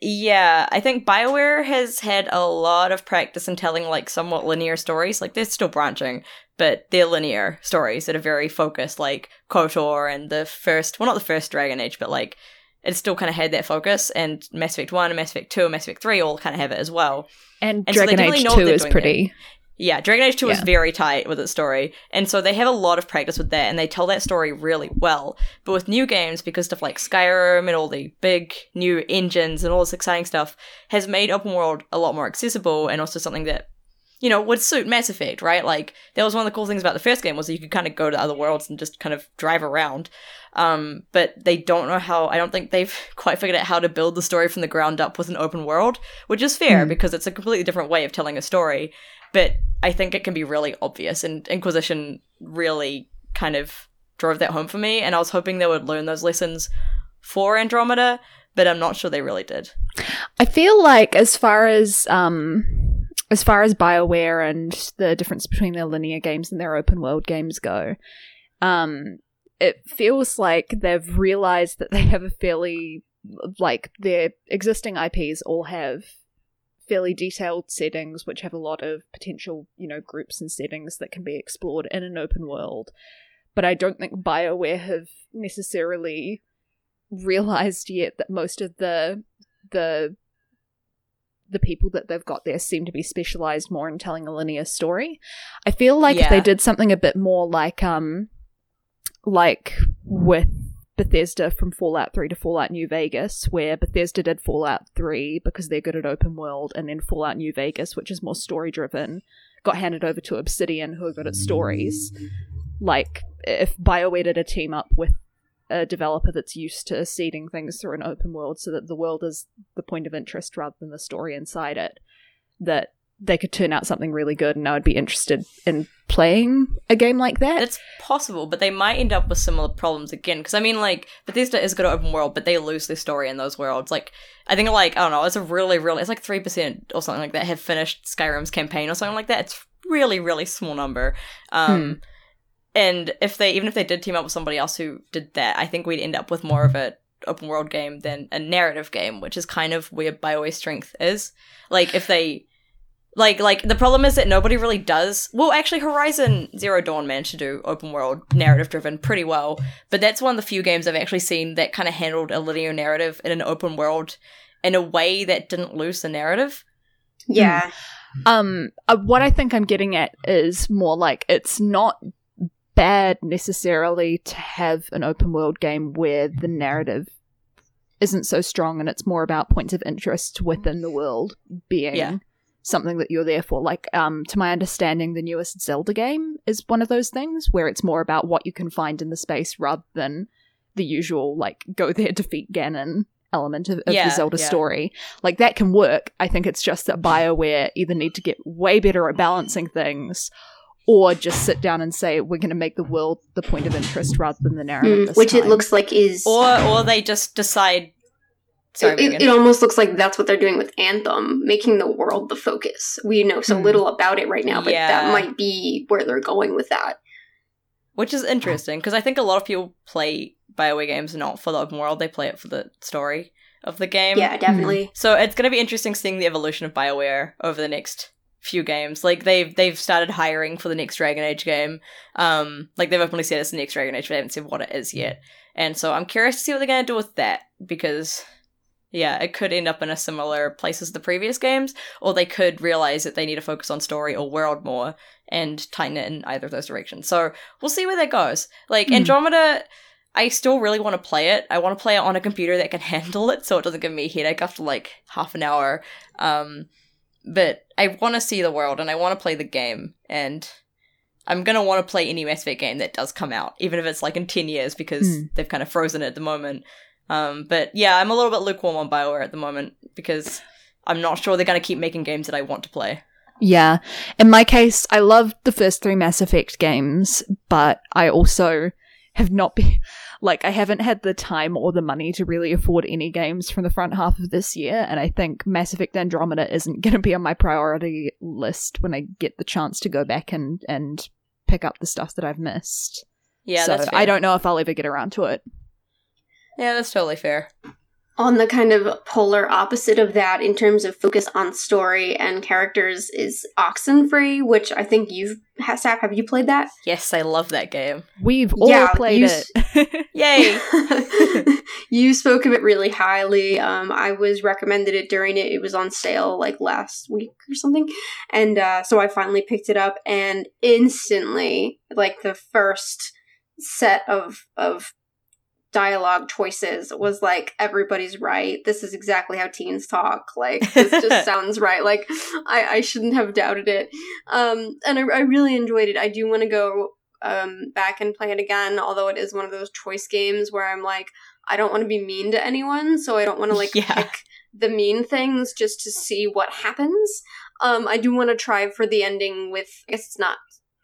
yeah, I think BioWare has had a lot of practice in telling like somewhat linear stories. Like they're still branching, but they're linear stories that are very focused, like KOTOR and the first, well, not the first Dragon Age, but like it still kind of had that focus. And Mass Effect 1 and Mass Effect 2 and Mass Effect 3 all kind of have it as well. And, And so Dragon definitely Age know what 2 they're is pretty. Yeah, Dragon Age 2 is very tight with its story. And so they have a lot of practice with that and they tell that story really well. But with new games, because stuff like Skyrim and all the big new engines and all this exciting stuff has made open world a lot more accessible and also something that you know, would suit Mass Effect, right? Like that was one of the cool things about the first game was that you could kind of go to other worlds and just kind of drive around. Um, but they don't know how. I don't think they've [laughs] quite figured out how to build the story from the ground up with an open world, which is fair Hmm. because it's a completely different way of telling a story. But I think it can be really obvious, and Inquisition really kind of drove that home for me. And I was hoping they would learn those lessons for Andromeda, but I'm not sure they really did. I feel like as far as um as far as BioWare and the difference between their linear games and their open world games go, um it feels like they've realized that they have a fairly like their existing IPs all have fairly detailed settings which have a lot of potential, you know, groups and settings that can be explored in an open world. But I don't think BioWare have necessarily realized yet that most of the the the people that they've got there seem to be specialized more in telling a linear story. I feel like if they did something a bit more like um like with Bethesda from Fallout 3 to Fallout New Vegas, where Bethesda did Fallout 3 because they're good at open world, and then Fallout New Vegas, which is more story driven, got handed over to Obsidian, who are good at stories. Like, if BioWare did a team up with a developer that's used to seeding things through an open world so that the world is the point of interest rather than the story inside it, that they could turn out something really good, and I would be interested in playing a game like that. It's possible, but they might end up with similar problems again. Because I mean, like Bethesda is good at open world, but they lose their story in those worlds. Like I think, like I don't know, it's a really, really, it's like three percent or something like that have finished Skyrim's campaign or something like that. It's really, really small number. Um, and if they, even if they did team up with somebody else who did that, I think we'd end up with more of a open world game than a narrative game, which is kind of where Bioware's strength is. Like if they like like the problem is that nobody really does well actually horizon zero dawn managed to do open world narrative driven pretty well but that's one of the few games i've actually seen that kind of handled a linear narrative in an open world in a way that didn't lose the narrative Yeah. Um, uh, what I think I'm getting at is more like it's not bad necessarily to have an open world game where the narrative isn't so strong and it's more about points of interest within the world being Yeah. something that you're there for. Like, um, to my understanding, the newest Zelda game is one of those things where it's more about what you can find in the space rather than the usual like go there [laughs] defeat Ganon element of, of Yeah, the Zelda yeah. story. Like that can work. I think it's just that BioWare either need to get way better at balancing things or just sit down and say we're going to make the world the point of interest rather than the narrative. Mm, this which it looks like is. or or they just decide sorry it, it almost looks like that's what they're doing with Anthem, making the world the focus. We know so Hmm. little about it right now, but Yeah. that might be where they're going with that. which is interesting because i think a lot of people play bioware games not for the open world they play it for the story of the game Yeah, definitely. So it's going to be interesting seeing the evolution of BioWare over the next few games. Like they've they've started hiring for the next Dragon Age game. Um, like they've openly said it's the next Dragon Age, but they haven't said what it is yet. And so I'm curious to see what they're going to do with that because yeah, it could end up in a similar place as the previous games, or they could realize that they need to focus on story or world more and tighten it in either of those directions. So we'll see where that goes. Like Hmm. Andromeda, I still really want to play it. I want to play it on a computer that can [laughs] handle it, so it doesn't give me a headache after like half an hour. Um, but I want to see the world and I want to play the game, and I'm gonna want to play any Mass Effect game that does come out, even if it's like in ten years, because Hmm. they've kind of frozen it at the moment. Um, but yeah, I'm a little bit lukewarm on Bioware at the moment because I'm not sure they're gonna keep making games that I want to play. Yeah. In my case, I loved the first three Mass Effect games, but I also have not been like I haven't had the time or the money to really afford any games from the front half of this year, and I think Mass Effect Andromeda isn't going to be on my priority list when I get the chance to go back and and pick up the stuff that I've missed. Yeah, so that's fair. I don't know if I'll ever get around to it. Yeah, that's totally fair. On the kind of polar opposite of that, in terms of focus on story and characters, is Oxenfree, which I think you've Saf. Have you played that? Yes, I love that game. We've all Yeah, played you it. [laughs] Yay! [laughs] you spoke of it really highly. Um, I was recommended it during it. It was on sale like last week or something, and uh, so I finally picked it up. And instantly, like the first set of of dialogue choices was like everybody's right. This is exactly how teens talk. Like [laughs] this just sounds right. Like I, I shouldn't have doubted it. Um, and I, I really enjoyed it. I do want to go um, back and play it again. Although it is one of those choice games where I'm like, I don't want to be mean to anyone, so I don't want to like [laughs] Yeah. pick the mean things just to see what happens. Um, I do want to try for the ending with. I guess it's not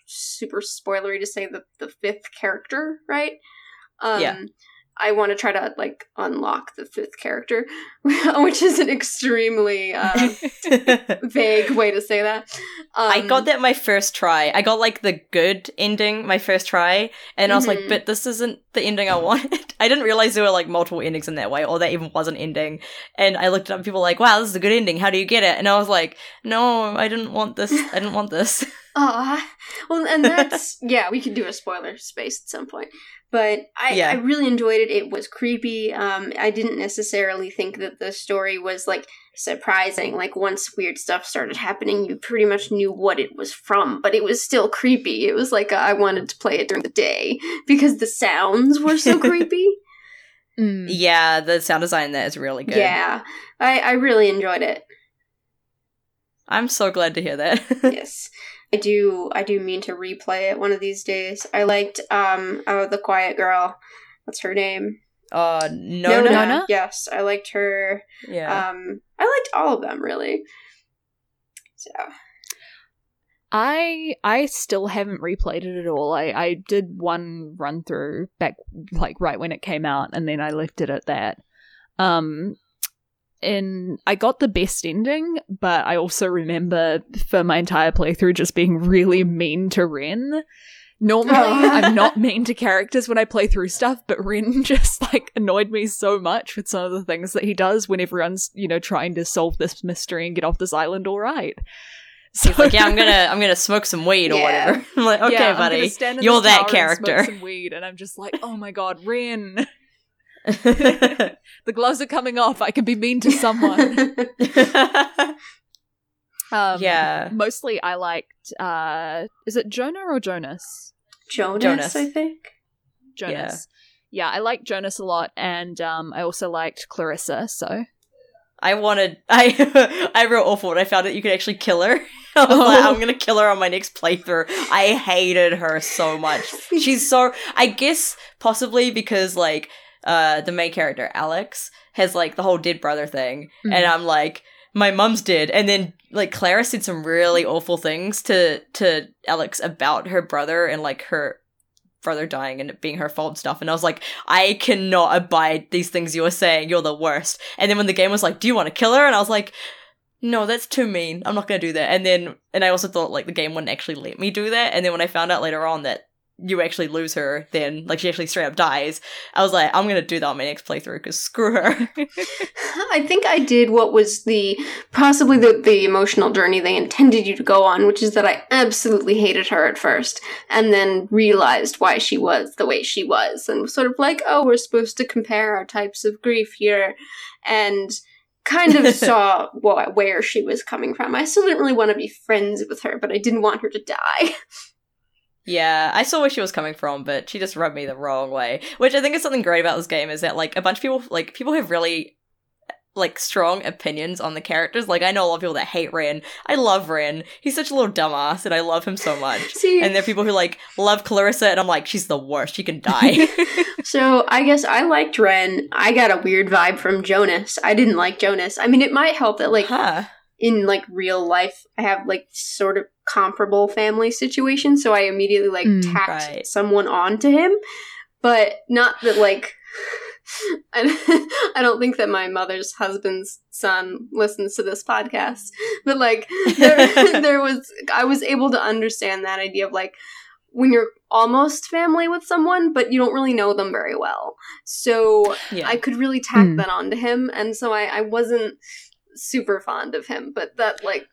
super spoilery to say the the fifth character, right? Um, Yeah. I want to try to like unlock the fifth character, [laughs] which is an extremely uh, [laughs] vague way to say that. Um, I got that my first try. I got like the good ending my first try, and I was like, Mhm. but this isn't the ending I [laughs] wanted. I didn't realize there were like multiple endings in that way, or that even was an ending. And I looked it up, and people were like, wow, this is a good ending. How do you get it? And I was like, no, I didn't want this. I didn't want this. Ah, well, and that's yeah. We could do a spoiler space at some point, but I, Yeah. I really enjoyed it. It was creepy. Um, I didn't necessarily think that the story was like surprising. Like once weird stuff started happening, you pretty much knew what it was from, but it was still creepy. It was like uh, I wanted to play it during the day because the sounds were so [laughs] creepy. Mm. Yeah, the sound design there is really good. Yeah, I, I really enjoyed it. I'm so glad to hear that. [laughs] yes. I do I do mean to replay it one of these days. I liked um oh the quiet girl. What's her name? uh, Nona? Nona? Yes, I liked her. Yeah. Um I liked all of them really. So I I still haven't replayed it at all. I I did one run through back like right when it came out, and then I left it at that. Um, and I got the best ending, but I also remember for my entire playthrough just being really mean to Ren. Normally, Oh. I'm [laughs] not mean to characters when I play through stuff, but Ren [laughs] just like annoyed me so much with some of the things that he does when everyone's you know trying to solve this mystery and get off this island all right. So He's like, yeah, I'm gonna, [laughs] I'm gonna smoke some weed or Yeah. whatever. I'm like, okay, yeah, buddy, you're that tower and smoke character. some weed, and I'm just like, oh my god, Ren, [laughs] the gloves are coming off. I can be mean to someone. [laughs] Um, yeah, Mostly, I liked. uh Is it Jonah or Jonas? Jonas, Jonas. I think. Jonas. Yeah, I liked Jonas a lot, and um I also liked Clarissa. So I wanted, [laughs] I, I wrote awful when I found out you could actually kill her. I was Oh. like, I'm gonna kill her on my next playthrough. I hated her so much. She's so, I guess possibly because like, uh, the main character Alex has like the whole dead brother thing, Mhm. and I'm like, my mum's dead, and then like Clara said some really awful things to to Alex about her brother and like her brother dying and it being her fault and stuff. And I was like, I cannot abide these things you are saying. You're the worst. And then when the game was like, Do you want to kill her? And I was like, No, that's too mean. I'm not gonna do that. And then and I also thought like the game wouldn't actually let me do that. And then when I found out later on that you actually lose her, then like she actually straight up dies. I was like, I'm gonna do that on my next playthrough because screw her. [laughs] I think I did what was the possibly the, the emotional journey they intended you to go on, which is that I absolutely hated her at first, and then realized why she was the way she was, and sort of like, oh, we're supposed to compare our types of grief here, and kind of [laughs] saw what, where she was coming from. I still didn't really want to be friends with her, but I didn't want her to die. [laughs] Yeah, I saw where she was coming from, but she just rubbed me the wrong way. Which I think is something great about this game is that like a bunch of people like people have really like strong opinions on the characters. Like I know a lot of people that hate Ren. I love Ren. He's such a little dumbass and I love him so much. [laughs] See, And there are people who like love Clarissa and I'm like, she's the worst. She can die. [laughs] So I guess I liked Ren. I got a weird vibe from Jonas. I didn't like Jonas. I mean, it might help that like huh. in like real life, I have like sort of comparable family situation, so I immediately like Mm, tacked right. someone onto him, but not that like. [laughs] I don't think that my mother's husband's son listens to this podcast, but like there, [laughs] [laughs] there was, I was able to understand that idea of like when you're almost family with someone, but you don't really know them very well. So Yeah. I could really tack Hmm. that onto him, and so I, I wasn't super fond of him. But that like,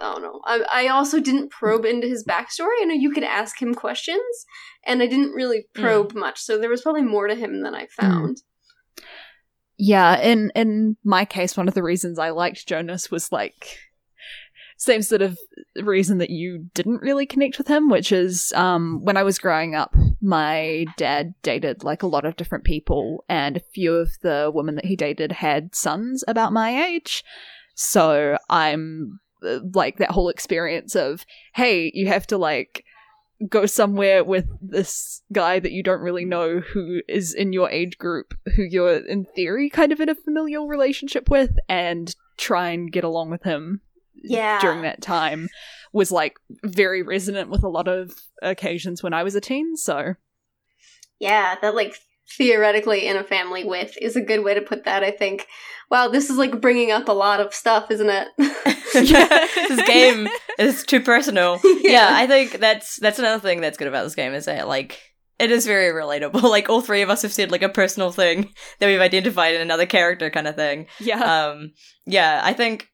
I don't know. I, I also didn't probe into his backstory. I know you could ask him questions, and I didn't really Hmm. probe much. So there was probably more to him than I found. Yeah, in in my case, one of the reasons I liked Jonas was like same sort of reason that you didn't really connect with him, which is um when I was growing up, my dad dated like a lot of different people, and a few of the women that he dated had sons about my age. So I'm like that whole experience of hey, you have to like go somewhere with this guy that you don't really know who is in your age group who you're in theory kind of in a familial relationship with and try and get along with him Yeah. during that time was like very resonant with a lot of occasions when I was a teen so Yeah, that like theoretically in a family with is a good way to put that. I think. Wow, this is like bringing up a lot of stuff, isn't it? [laughs] this game [laughs] is too personal. [laughs] yeah, I think that's that's another thing that's good about this game is that like it is very relatable. Like all three of us have said like a personal thing that we've identified in another character kind of thing. yeah Um yeah, I think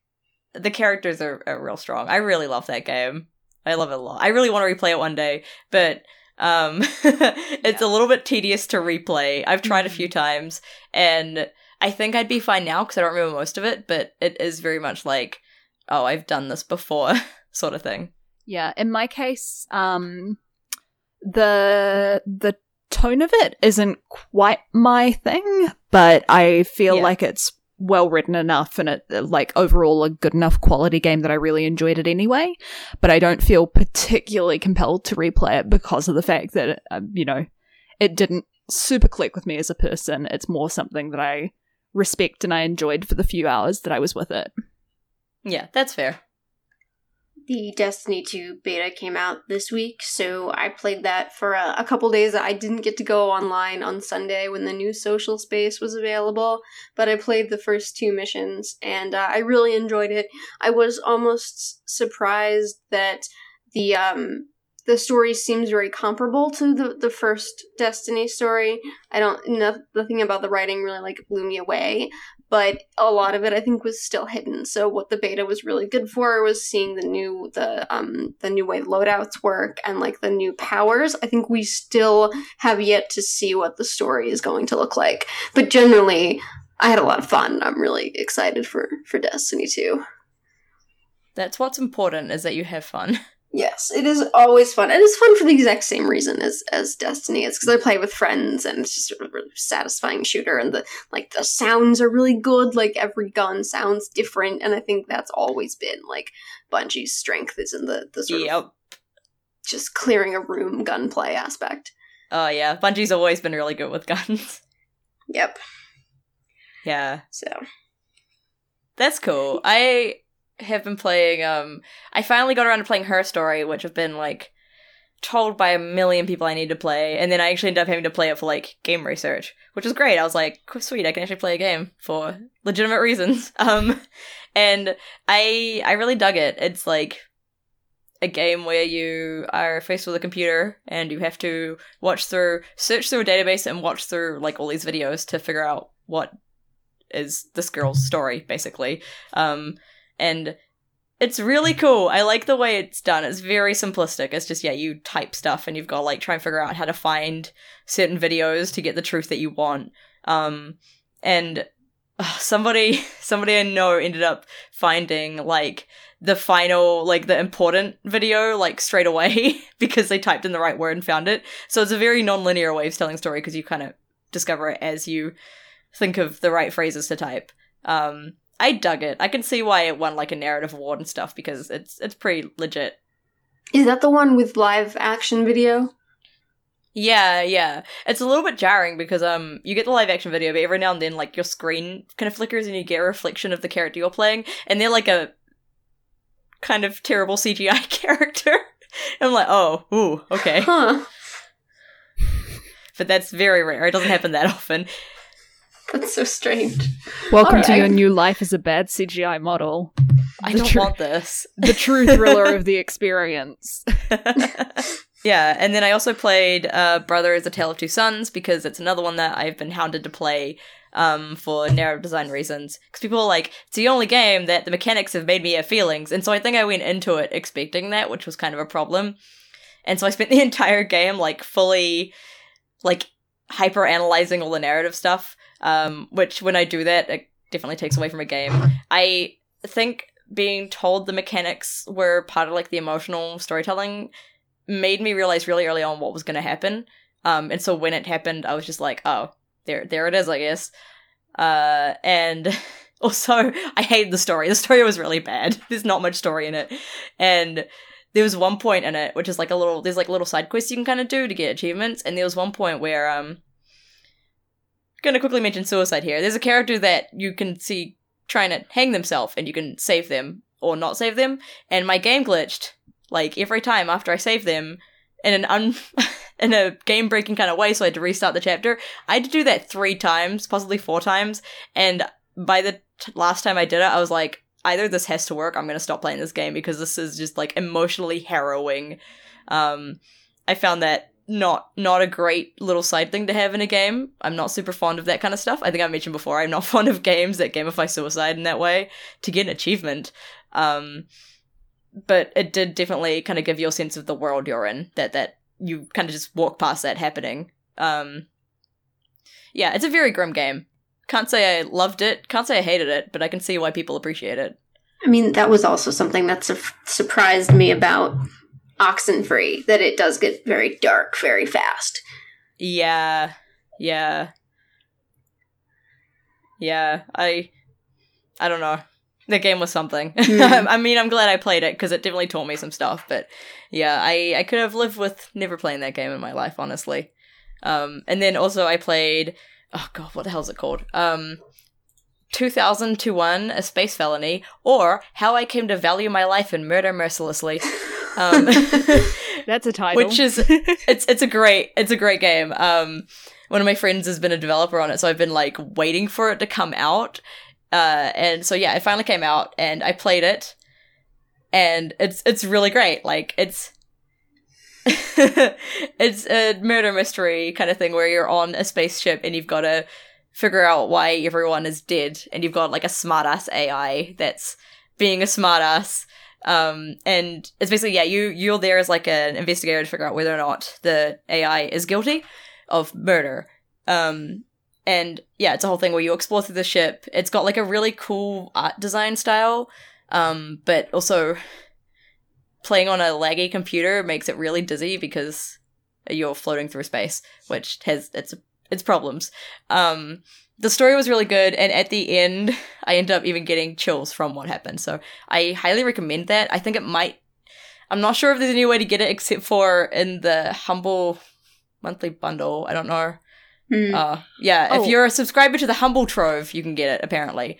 the characters are, are real strong. I really love that game. I love it a lot. I really want to replay it one day, but um, [laughs] it's a little bit tedious to replay. I've tried a few times, and I think I'd be fine now because I don't remember most of it. But it is very much like, oh, I've done this before, [laughs] sort of thing. Yeah, in my case, um, the the tone of it isn't quite my thing, but I feel Yeah. like it's well written enough and it like overall a good enough quality game that I really enjoyed it anyway. But I don't feel particularly compelled to replay it because of the fact that um, you know it didn't super click with me as a person. It's more something that I respect and I enjoyed for the few hours that I was with it. Yeah, that's fair. The Destiny 2 beta came out this week, so I played that for a, a couple days. I didn't get to go online on Sunday when the new social space was available, but I played the first two missions and uh, I really enjoyed it. I was almost surprised that the um the story seems very comparable to the, the first Destiny story. I don't no, nothing about the writing really like blew me away, but a lot of it I think was still hidden. So what the beta was really good for was seeing the new the um the new way loadouts work and like the new powers. I think we still have yet to see what the story is going to look like. But generally I had a lot of fun. I'm really excited for for Destiny 2. That's what's important is that you have fun. [laughs] Yes, it is always fun. And it's fun for the exact same reason as as Destiny. It's because I play with friends and it's just a really satisfying shooter and the like the sounds are really good. Like every gun sounds different, and I think that's always been like Bungie's strength is in the, the sort of just clearing a room gunplay aspect. Oh yeah, Bungie's always been really good with [laughs] guns. Yep. yeah. So That's cool. I have been playing um I finally got around to playing her story, which I've been like told by a million people I need to play, and then I actually ended up having to play it for like game research, which was great. I was like, sweet, I can actually play a game for legitimate reasons. [laughs] Um and I I really dug it. It's like a game where you are faced with a computer and you have to watch through search through a database and watch through like all these videos to figure out what is this girl's story basically um and it's really cool. I like the way it's done. It's very simplistic. It's just yeah you type stuff and you've got like try and figure out how to find certain videos to get the truth that you want. Um and uh, somebody [laughs] somebody i know ended up finding like the final like the important video like straight away [laughs] because they typed in the right word and found it. So it's a very non-linear way of telling story because you kind of discover it as you think of the right phrases to type. Um i dug it i can see why it won like a narrative award and stuff because it's it's pretty legit is that the one with live action video? Yeah, yeah. It's a little bit jarring because um you get the live action video, but every now and then like your screen kind of flickers and you get a reflection of the character you're playing, and they're like a kind of terrible CGI [laughs] character. I'm like, oh, ooh, okay. Huh. But that's very rare. It doesn't happen that often. That's so strange. Welcome to your new life as a bad CGI model. I The don't tru- want this. The true thriller of the [laughs] experience. [laughs] yeah, and then I also played uh, Brothers: A Tale of Two Sons because it's another one that I've been hounded to play um, for narrative design reasons. Because people are like, it's the only game that the mechanics have made me have feelings. And so I think I went into it expecting that, which was kind of a problem. And so I spent the [laughs] entire game like fully like hyper analyzing all the narrative stuff. Um, which when I do that, it definitely takes away from a game. I think being told the mechanics were part of like the emotional storytelling made me realize really early on what was going to happen. Um, and so when it happened, I was just like, oh, there, there it is, I guess. Uh, and [laughs] also, I hated the story. The story was really bad. [laughs] There's not much story in it, and there was one point in it which is like a little. There's like little side quests you can kind of do to get achievements, and there was one point where um. Gonna quickly mention suicide here. There's a character that you can see trying to hang themselves, and you can save them or not save them. And my game glitched like every time after I saved them in an un [laughs] in a game breaking kind of way, so I had to restart the chapter. I had to do that three times, possibly four times, and by the t- last time I did it, I was like, either this has to work, I'm gonna stop playing this game because this is just like emotionally harrowing. Um, I found that not not a great little side thing to have in a game. I'm not super fond of that kind of stuff. I think I mentioned before I'm not [laughs] fond of games that gamify suicide in that way to get an achievement. Um, but it did definitely kind of give you a sense of the world you're in. That that you kind of just walk past that happening. Um, yeah, it's a very grim game. Can't say I loved it. Can't say I hated it, but I can see why people appreciate it. I mean, that was also something that su- surprised me about Oxenfree that it does get very dark very fast. Yeah, yeah, yeah. I, I don't know. The game was something. [laughs] Mm. I mean, I'm glad I played it because it definitely taught me some stuff. But yeah, I I could have lived with never playing that game in my life, honestly. Um, and then also I played. Oh god, what the hell is it called? Um, 2001: A Space Felony, or How I Came to Value My Life and Murder Mercilessly. [laughs] Um, [laughs] That's a title. which is it's it's a great it's a great game. Um, one of my friends has been a developer on it, so I've been like waiting for it to come out. Uh, and so yeah, it finally came out, and I played it, and it's it's really great. Like it's [laughs] it's a murder mystery kind of thing where you're on a spaceship and you've got to figure out why everyone is dead, and you've got like a smartass AI that's being a smartass. Um, and it's basically yeah, you you're there as like an investigator to figure out whether or not the AI is guilty of murder. Um, and yeah, it's a whole thing where you explore through the ship. It's got like a really cool art design style, um, but also playing on a laggy computer makes it really dizzy because you're floating through space, which has its its problems. Um, the story was really good, and at the end, [laughs] I ended up even getting chills from what happened. So I highly recommend that. I think it might. I'm not sure if there's any way to get it except for in the humble monthly bundle. I don't know. Hmm. Uh, yeah, Oh. if you're a subscriber to the Humble Trove, you can get it. Apparently,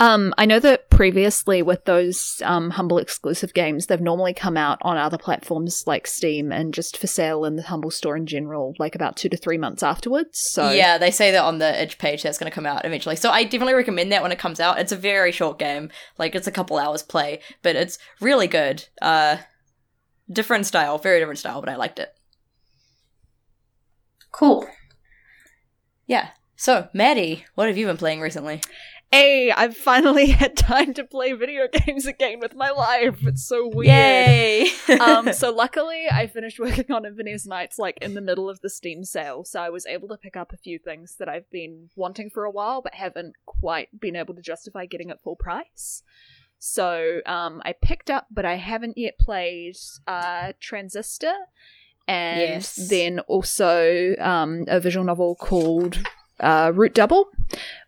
Um, I know that previously with those um, Humble exclusive games, they've normally come out on other platforms like Steam and just for sale in the Humble store in general, like about two to three months afterwards. So yeah, they say that on the Edge page that's going to come out eventually. So I definitely recommend that when it comes out. It's a very short game, like it's a couple hours play, but it's really good. Uh, different style, very different style, but I liked it. Cool. Yeah. So, Maddie, what have you been playing recently? Hey, I've finally [laughs] had time to play video games again with my life. It's so weird. Yay! [laughs] um, [laughs] so luckily, I finished working on Inverness Nights like in the middle of the Steam sale, so I was able to pick up a few things that I've been wanting for a while, but haven't quite been able to justify getting at full price. So um, I picked up, but I haven't yet played uh, Transistor, and Yes. then also um, a visual novel called uh, Root Double,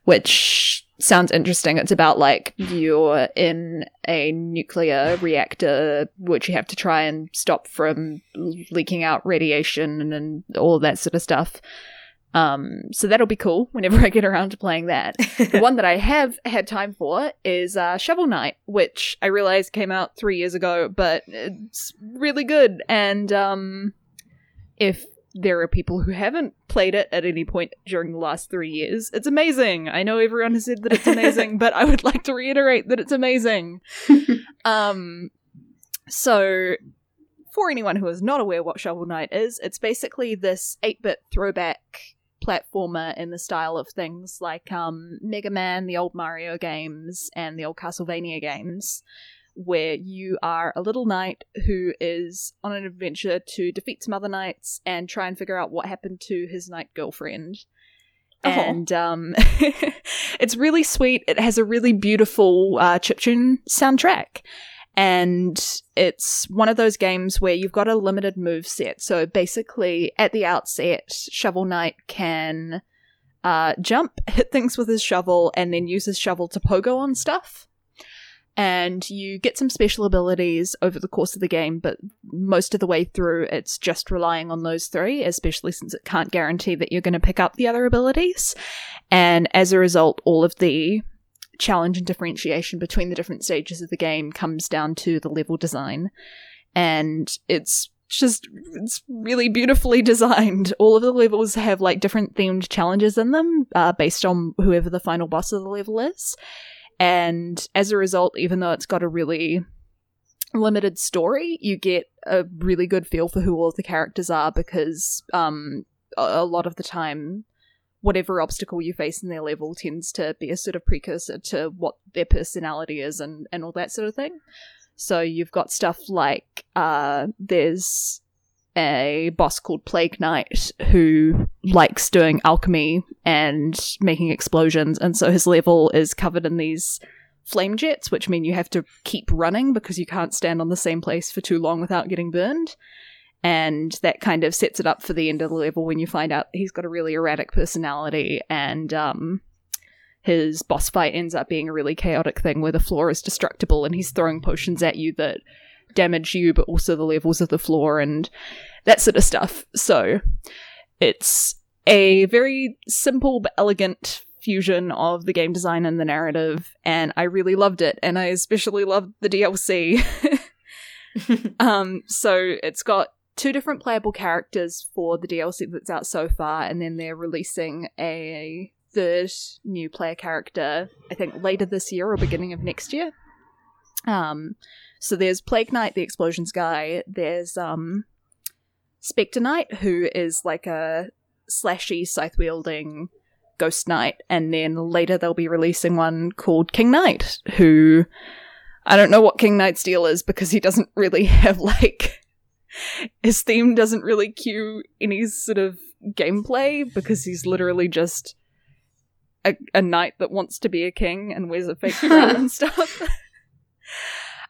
which sounds interesting. It's about like you're in a nuclear reactor, which you have to try and stop from leaking out radiation and, all that sort of stuff. Um, so that'll be cool whenever I get around to playing that. the [laughs] one that I have had time for is uh, Shovel Knight, which I realize came out three years ago, but it's really good. And um, if there are people who haven't played it at any point during the last three years, it's amazing. I know everyone has said that it's amazing, [laughs] but I would like to reiterate that it's amazing. [laughs] um, so for anyone who is not aware what Shovel Knight is, it's basically this 8-bit throwback platformer in the style of things like um, Mega Man, the old Mario games, and the old Castlevania games, where you are a little knight who is on an adventure to defeat some other knights and try and figure out what happened to his knight girlfriend. Oh. And um, [laughs] it's really sweet. It has a really beautiful uh, chiptune soundtrack and it's one of those games where you've got a limited move set. So basically, at the outset, Shovel Knight can uh, jump, hit things with his shovel, and then use his shovel to pogo on stuff. And you get some special abilities over the course of the game, but most of the way through, it's just relying on those three, especially since it can't guarantee that you're going to pick up the other abilities. And as a result, all of the challenge and differentiation between the different stages of the game comes down to the level design. And it's just it's really beautifully [laughs] designed. All of the levels have like different themed challenges in them, uh, based on whoever the final boss of the level is. And as a result, even though it's got a really limited story, you get a really good feel for who all the characters are because um, a, a lot of the time whatever obstacle you face in their level tends to be a sort of precursor to what their personality is and, and all that sort of thing. So you've got stuff like uh, there's a boss called Plague Knight who likes doing alchemy and making explosions, and so his level is covered in these flame jets, which mean you have to keep running because you can't stand on the same place for too long without getting burned. And that kind of sets it up for the end of the level when you find out he's got a really erratic personality and um, his boss fight ends up being a really chaotic thing where the floor is destructible and he's throwing potions at you that damage you but also the levels of the floor and that sort of stuff. So it's a very simple but elegant fusion of the game design and the narrative, and I really loved it. And I especially loved the DLC. [laughs] um, so it's got two different playable characters for the DLC that's out so far, and then they're releasing a third new player character, I think later this year or beginning of next year. Um, so there's Plague Knight, the explosions guy. There's um, Spectre Knight, who is like a slashy, scythe wielding ghost knight, and then later they'll be releasing one called King Knight, who I don't know what King Knight's deal is because he doesn't [laughs] really have like his theme doesn't really cue any sort of gameplay because he's literally just a, a knight that wants to be a king and wears a fake [laughs] crown and stuff. [laughs]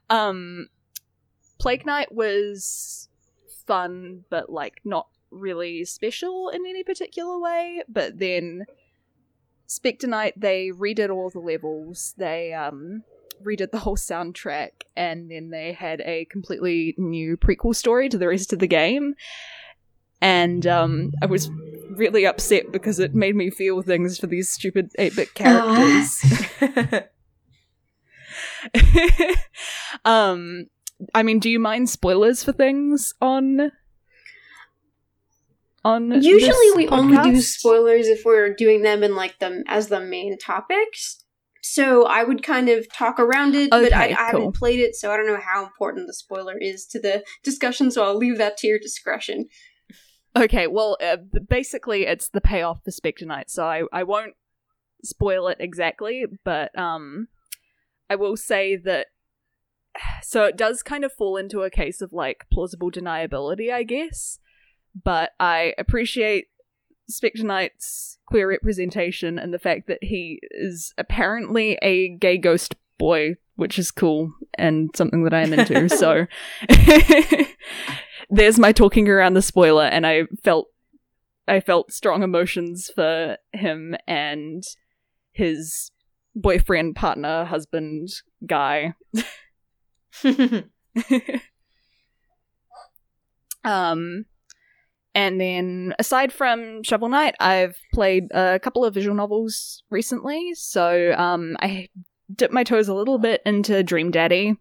um, Plague Knight was fun, but like not really special in any particular way. But then Spectre Knight, they redid all the levels. They um redid the whole soundtrack, and then they had a completely new prequel story to the rest of the game. And um, I was really upset because it made me feel things for these stupid 8 bit characters. [laughs] [laughs] um, I mean, do you mind spoilers for things on on Usually we this only do spoilers if we're doing them in like them as the main topics. So I would kind of talk around it, but I, Okay, I cool. haven't played it, so I don't know how important the spoiler is to the discussion. So I'll leave that to your discretion. Okay, well, uh, basically, it's the payoff for Spectre Knight, so I, I won't spoil it exactly, but um, I will say that. [sighs] So it does kind of fall into a case of like plausible deniability, I guess, but I appreciate Spectre Knight's queer representation and the fact that he is apparently a gay ghost boy, which is cool and something that I am into. so [laughs] [laughs] there's my talking around the spoiler, and I felt I felt strong emotions for him and his boyfriend, partner, husband, guy. [laughs] um, and then aside from Shovel Knight, I've played a couple of visual novels recently. So um, I dipped my toes a little bit into Dream Daddy,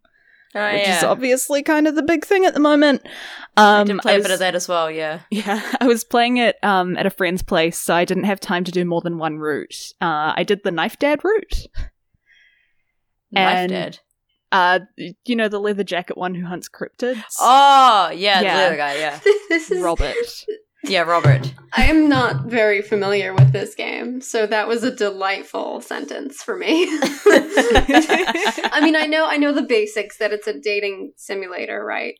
Oh, which is obviously kind of the big thing at the moment. I Um, did play a was- bit of that as well, yeah. [laughs] Yeah, I was playing it um, at a friend's place, so I didn't have time to do more than one route. Uh, I did the Knife Dad route. Knife And- Dad. Uh, you know the leather jacket one who hunts cryptids. Oh, yeah, Yeah. the other guy, yeah. this [laughs] is [laughs] Robert. Yeah, Robert. I am not very familiar with this game, so that was a delightful sentence for me. [laughs] I mean, I know I know the basics that it's a dating simulator, right?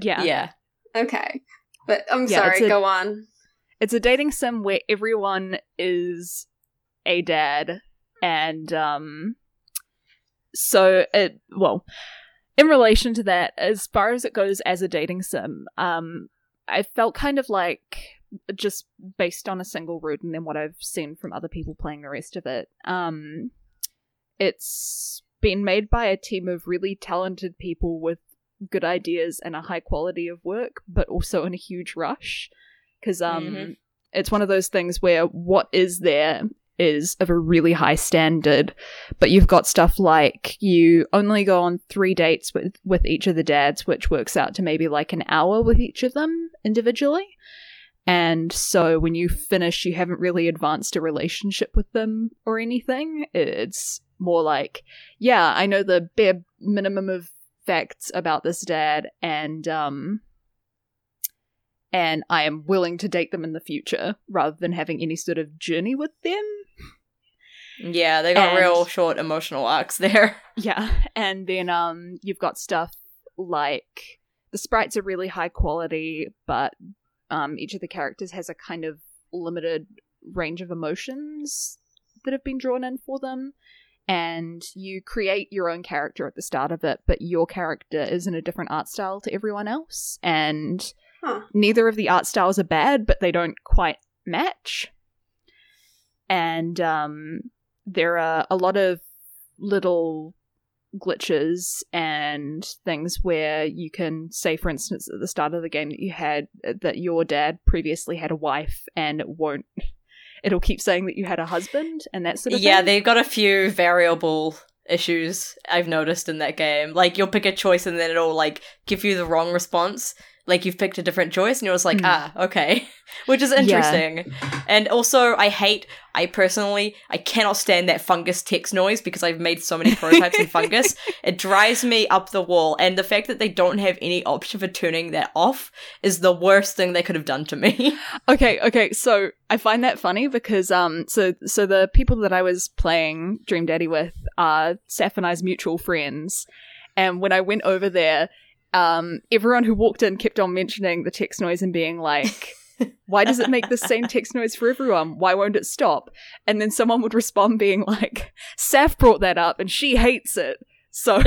Yeah. Yeah. Okay. But I'm Yeah, sorry, it's a- go on. It's a dating sim where everyone is a dad, and um, so it well, in relation to that, as far as it goes as a dating sim, um, I felt kind of like just based on a single route and then what I've seen from other people playing the rest of it. Um, it's been made by a team of really talented people with good ideas and a high quality of work, but also in a huge rush. Because um, Mhm. it's one of those things where what is there is of a really high standard, but you've got stuff like you only go on three dates with with each of the dads, which works out to maybe like an hour with each of them individually. And so when you finish, you haven't really advanced a relationship with them or anything. It's more like, yeah, I know the bare minimum of facts about this dad, and um, and I am willing to date them in the future rather than having any sort of journey with them. Yeah, they got And- real short emotional arcs there. [laughs] Yeah, and then um, you've got stuff like the sprites are really high quality, but um, each of the characters has a kind of limited range of emotions that have been drawn in for them. And you create your own character at the start of it, but your character is in a different art style to everyone else. And Huh. neither of the art styles are bad, but they don't quite match. And um, there are a lot of little glitches and things where you can say for instance at the start of the game that you had that your dad previously had a wife and it won't [laughs] it'll keep saying that you had a husband and that sort of thing. yeah, thing. they've got a few variable issues I've noticed in that game. Like you'll pick a choice and then it'll like give you the wrong response. Like you've picked a different choice and you're just like, Hmm. ah, okay. [laughs] Which is Yeah. interesting. And also I hate I personally I cannot stand that fungus text noise because I've made so many prototypes in fungus. [laughs] It drives me up the wall. And the fact that they don't have any option for turning that off is the worst thing they could have done to me. [laughs] Okay, okay. So I find that funny because um, so so the people that I was playing Dream Daddy with are Saf and I's mutual friends, and when I went over there, um, everyone who walked in kept on mentioning the text noise and being like. [laughs] Why does it make the same text noise for everyone? Why won't it stop? And then someone would respond being like, Saf brought that up and she hates it. So [laughs]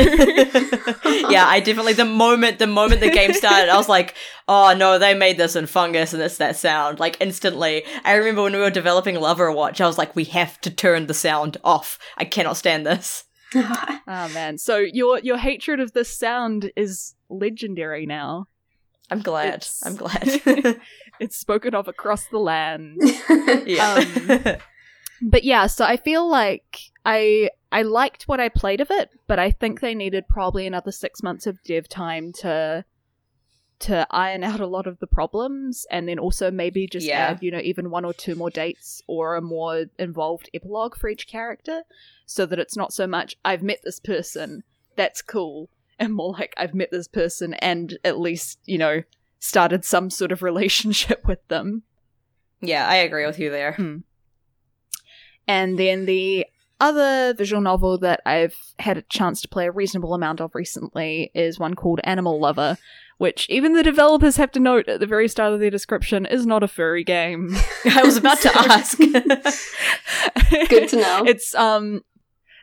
yeah, I definitely the moment the moment the game started, I was like, oh no, they made this in fungus and it's that sound. Like instantly. I remember when we were developing Lover Watch, I was like, we have to turn the sound off. I cannot stand this. [laughs] Oh man. So your your hatred of this sound is legendary now. I'm glad. It's- I'm [laughs] glad. It's spoken of across the land. [laughs] yeah. Um, But yeah, so I feel like I I liked what I played of it, but I think they needed probably another 6 months of dev time to to iron out a lot of the problems and then also maybe just Yeah. add, you know, even one or two more dates or a more involved epilogue for each character so that it's not so much I've met this person, that's cool, and more like I've met this person and at least, you know, started some sort of [laughs] relationship with them. yeah, I agree with you there. Hmm. And then the other visual novel that I've had a chance to play a reasonable amount of recently is one called Animal Lover, which even the developers have to note at the very start of their description is not a furry game. [laughs] I was about to [laughs] ask. [laughs] Good to know. It's um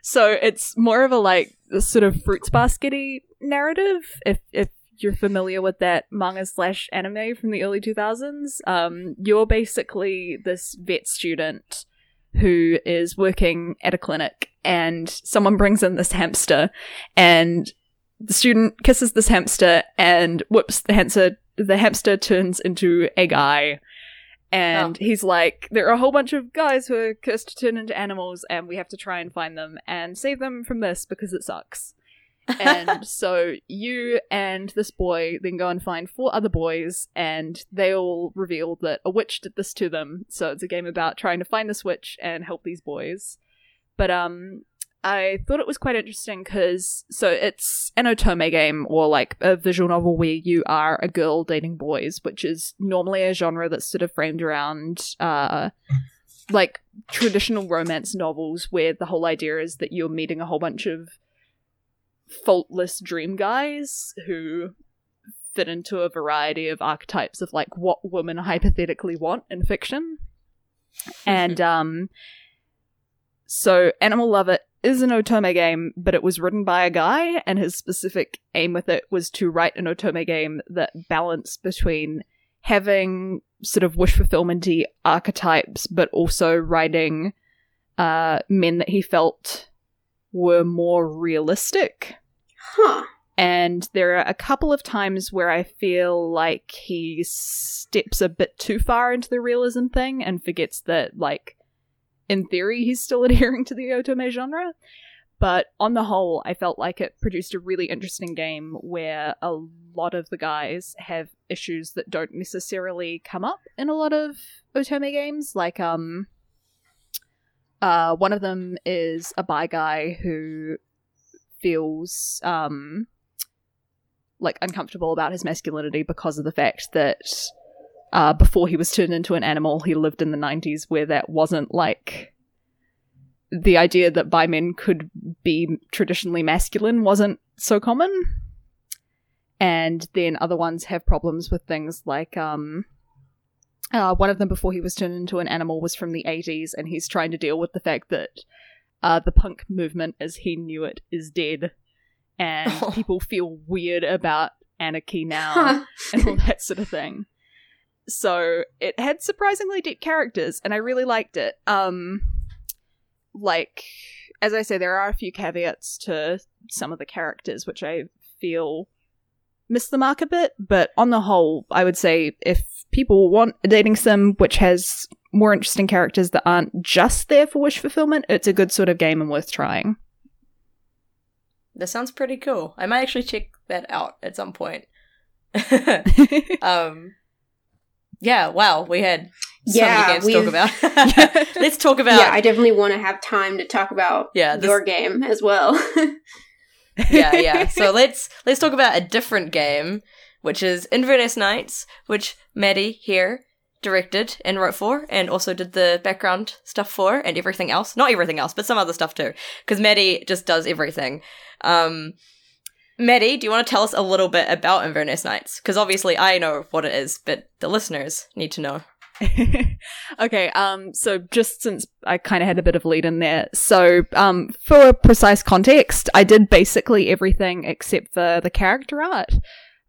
so it's more of a like sort of fruits baskety narrative if if you're familiar with that manga slash anime from the early 2000s um you're basically this vet student who is working at a clinic and someone brings in this hamster and the student kisses this hamster and whoops the hamster the hamster turns into a guy. And he's like there are a whole bunch of guys who are cursed to turn into animals and we have to try and find them and save them from this because it sucks. [laughs] And so you and this boy then go and find four other boys and they all reveal that a witch did this to them. So it's a game about trying to find this witch and help these boys. But um I thought it was quite interesting because so it's an otome game or like a visual novel where you are a girl dating boys, which is normally a genre that's sort of framed around uh like traditional romance novels where the whole idea is that you're meeting a whole bunch of faultless dream guys who fit into a variety of archetypes of like what women hypothetically want in fiction. and [laughs] um so Animal Lover is an otome game, but it was written by a guy, and his specific aim with it was to write an otome game that balanced between having sort of wish fulfillmenty archetypes, but also writing uh, men that he felt were more realistic. Huh. And there are a couple of times where I feel like he steps a bit too far into the realism thing and forgets that, like, in theory, he's still [laughs] adhering to the otome genre. But on the whole, I felt like it produced a really interesting game where a lot of the guys have issues that don't necessarily come up in a lot of otome games. Like, um, uh, one of them is a bi guy who feels um like uncomfortable about his masculinity because of the fact that uh before he was turned into an animal he lived in the 90s where that wasn't like the idea that bi men could be traditionally masculine wasn't so common and then other ones have problems with things like um uh, one of them before he was turned into an animal was from the 80s and he's trying to deal with the fact that uh, the punk movement as he knew it is dead and [laughs] Oh. people feel weird about anarchy now [laughs] and all that sort of thing. So it had surprisingly deep characters, and I really liked it. Um, like as I say, there are a few caveats to some of the characters, which I feel miss the mark a bit. But on the whole, I would say if people want a dating sim which has more interesting characters that aren't just there for wish fulfillment, it's a good sort of game and worth trying. That sounds pretty cool. I might actually check that out at some point. [laughs] [laughs] um, yeah. Wow. We had so Yeah, many games to talk about. [laughs] [laughs] Let's talk about. yeah, I definitely want to have time to talk about Yeah, this- your game as well. [laughs] yeah, yeah. So let's let's talk about a different game, which is Inverness Nights, which Maddie here directed and wrote for, and also did the background stuff for, and everything else. Not everything else, but some other stuff too, because Maddie just does everything. Um, Maddie, do you want to tell us a little bit about Inverness Nights? Because obviously I know what it is, but the listeners need to know. [laughs] okay, um, so just since I kind of had a bit of lead in there, so um, for a precise context, I did basically everything except for the character art.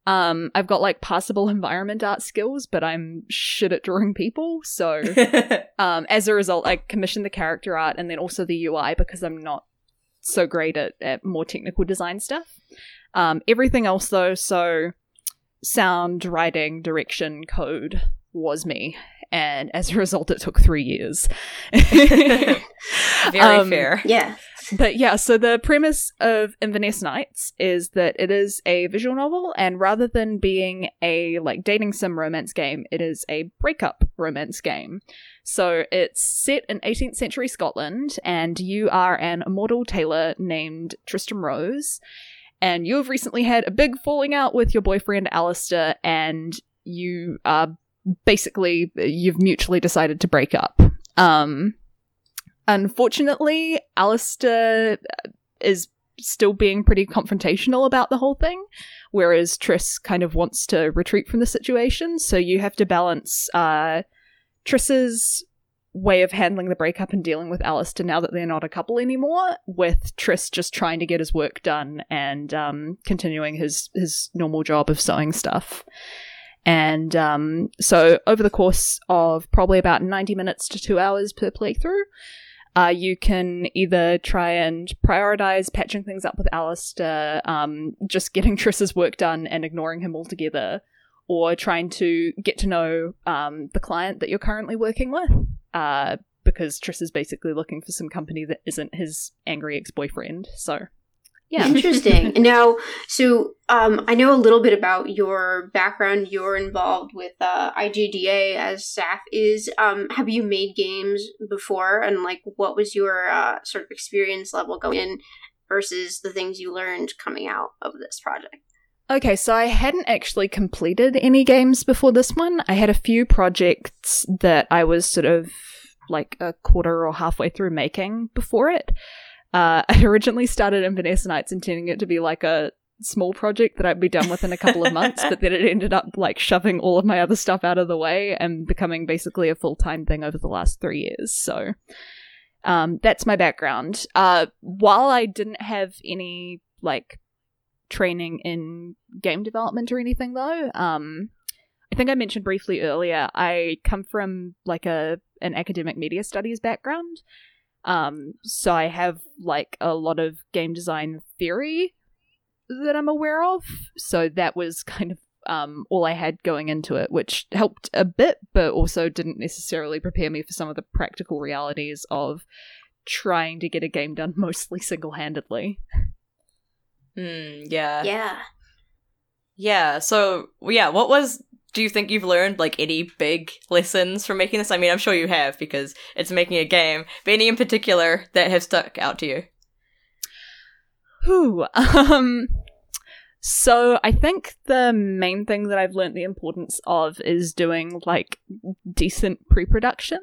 Um, I've got like passable environment art skills, but I'm shit at drawing people. So [laughs] um, as a result, I commissioned the character art and then also the UI because I'm not so great at, at more technical design stuff. Um, everything else, though, so sound, writing, direction, code was me. And as a result, it took three years. [laughs] [laughs] Very Um, fair. yeah. But yeah, so the premise of Inverness Nights is that it is a visual novel, and rather than being a like dating sim romance game, it is a breakup romance game. So it's set in 18th century Scotland, and you are an immortal tailor named Tristram Rose, and you have recently had a big falling out with your boyfriend Alistair, and you are basically you've mutually decided to break up. Um, unfortunately, Alistair is still being pretty confrontational about the whole thing, whereas Triss kind of wants to retreat from the situation. So you have to balance uh, Triss's way of handling the breakup and dealing with Alistair now that they're not a couple anymore, with Triss just trying to get his work done and um, continuing his his normal job of sewing stuff. And um, so, over the course of probably about 90 minutes to two hours per playthrough, uh, you can either try and prioritize patching things up with Alistair, um, just getting [laughs] Triss's work done and ignoring him altogether, or trying to get to know um, the client that you're currently working with, uh, because Triss is basically looking for some company that isn't his angry ex boyfriend. So, yeah. [laughs] Interesting. [laughs] now, so um, I know a little bit about your background. You're involved with uh, IGDA as staff. is. Um, have you made games before? And like, what was your uh, sort of experience level going in versus the things you learned coming out of this project? Okay, so I hadn't actually completed any games before this one. I had a few projects that I was sort of like a quarter or halfway through making before it. Uh, [laughs] I originally started Inverness Nights intending it to be like a small project that I'd be done with in a couple of months, but then it ended up like shoving all of my other stuff out of the way and becoming basically a full time thing over the last three years. So um, that's my background. Uh, while I didn't have any like training in game development or anything though, um, I think I mentioned briefly earlier, I come from like a an academic media studies background. Um, so I have like a lot of game design theory that I'm aware of. So that was [laughs] kind of um, all I had going into it, which helped a bit, but also didn't necessarily prepare me for some of the practical realities of trying to get a game done [laughs] mostly single handedly. Hmm, yeah. Yeah. Yeah. So, yeah, what was do you think you've learned like any big lessons from making this? I mean, I'm sure you have because it's making a game, but any in particular that have stuck out to you? Whew. [laughs] Um, so I think the main thing that I've learned the importance of is doing like decent pre-production.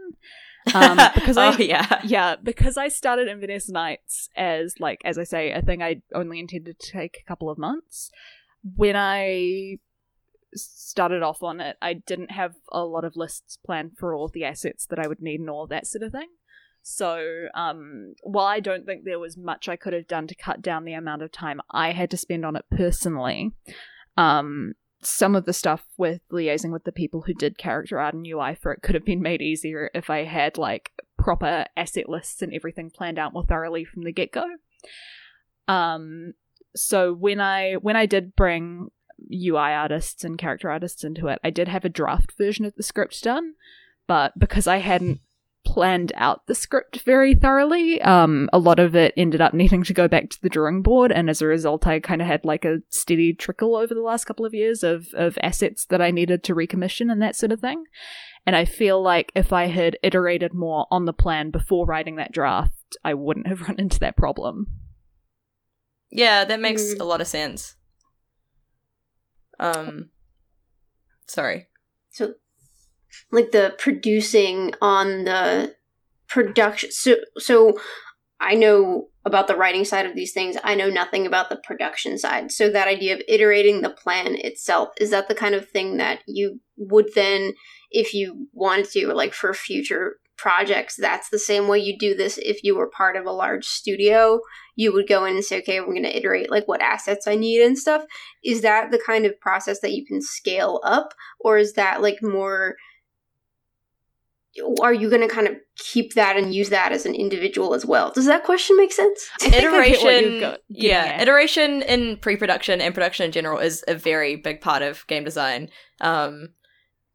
Um, [laughs] because oh I yeah, yeah, because I started Inverness Nights as like as I say, a thing I only intended to take a couple of months. when I started off on it, I didn't have a lot of lists planned for all the assets that I would need and all that sort of thing. So, um, while I don't think there was much I could have done to cut down the amount of time I had to spend on it personally, um, some of the stuff with liaising with the people who did character art and UI for it could have been made easier if I had like proper asset lists and everything planned out more thoroughly from the get go. Um, so when I when I did bring UI artists and character artists into it, I did have a draft version of the script done, but because I hadn't planned out the script very thoroughly, um, a lot of it ended up needing to go back to the drawing board, and as a result, I kind of had like a steady trickle over the last couple of years of of assets that I needed to recommission and that sort of thing. And I feel like if I had iterated more on the plan before writing that draft, I wouldn't have [laughs] run into that problem. Yeah, that makes Mm. a lot of sense. Um, sorry. So, like the producing on the production. So, so I know about the writing side of these things. I know nothing about the production side. So that idea of iterating the plan itself is that the kind of thing that you would then, if you wanted to, like for future projects, that's the same way you do this if you were part of a large studio. You would go in and say, okay, we're going to iterate like what assets I need and stuff. Is that the kind of process that you can scale up, or is that like more? Are you going to kind of keep that and use that as an individual as well? Does that question make sense? [laughs] I think I get what you're iteration go- getting yeah iteration in pre-production and production in general is a very big part of game design um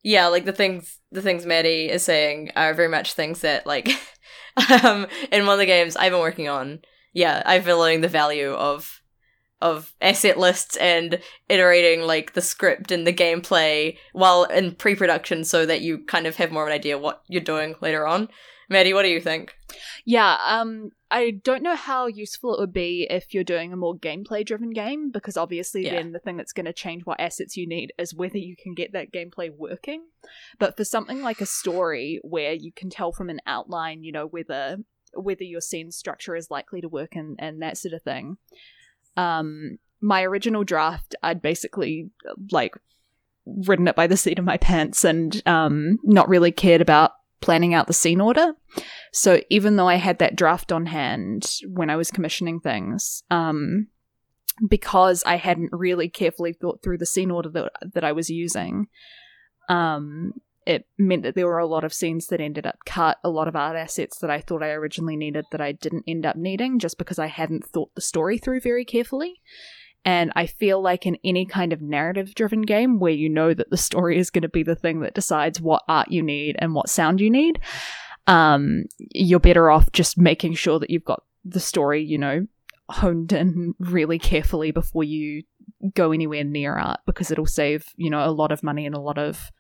yeah like the things the things maddie is saying are very much things that like [laughs] um in one of the games i've been working on yeah i've been learning the value of of asset lists and iterating like the script and the gameplay while in pre-production so that you kind of have more of an idea what you're doing later on maddie what do you think Yeah, um, I don't know how useful it would be if you're doing a more gameplay driven game, because obviously Yeah. then the thing that's going to change what assets you need is whether you can get that gameplay working. But for something like a story where you can tell from an outline, you know, whether whether your scene structure is likely to work and, and that sort of thing. Um, my original draft, I'd basically like ridden it by the seat of my pants and um, not really cared about planning out the scene order. So even though I had that draft on hand when I was commissioning things, um, because I hadn't really carefully thought through the scene order that that I was using, um, it meant that there were a lot of scenes that ended up cut, a lot of art assets that I thought I originally needed that I didn't end up needing just because I hadn't thought the story through very carefully. And I feel like in any kind of narrative driven game where you know that the story is going to be the thing that decides what art you need and what sound you need, um, you're better off just making sure that you've got the story, you know, honed in really carefully before you go anywhere near art because it'll save, you know, a lot of money and a lot of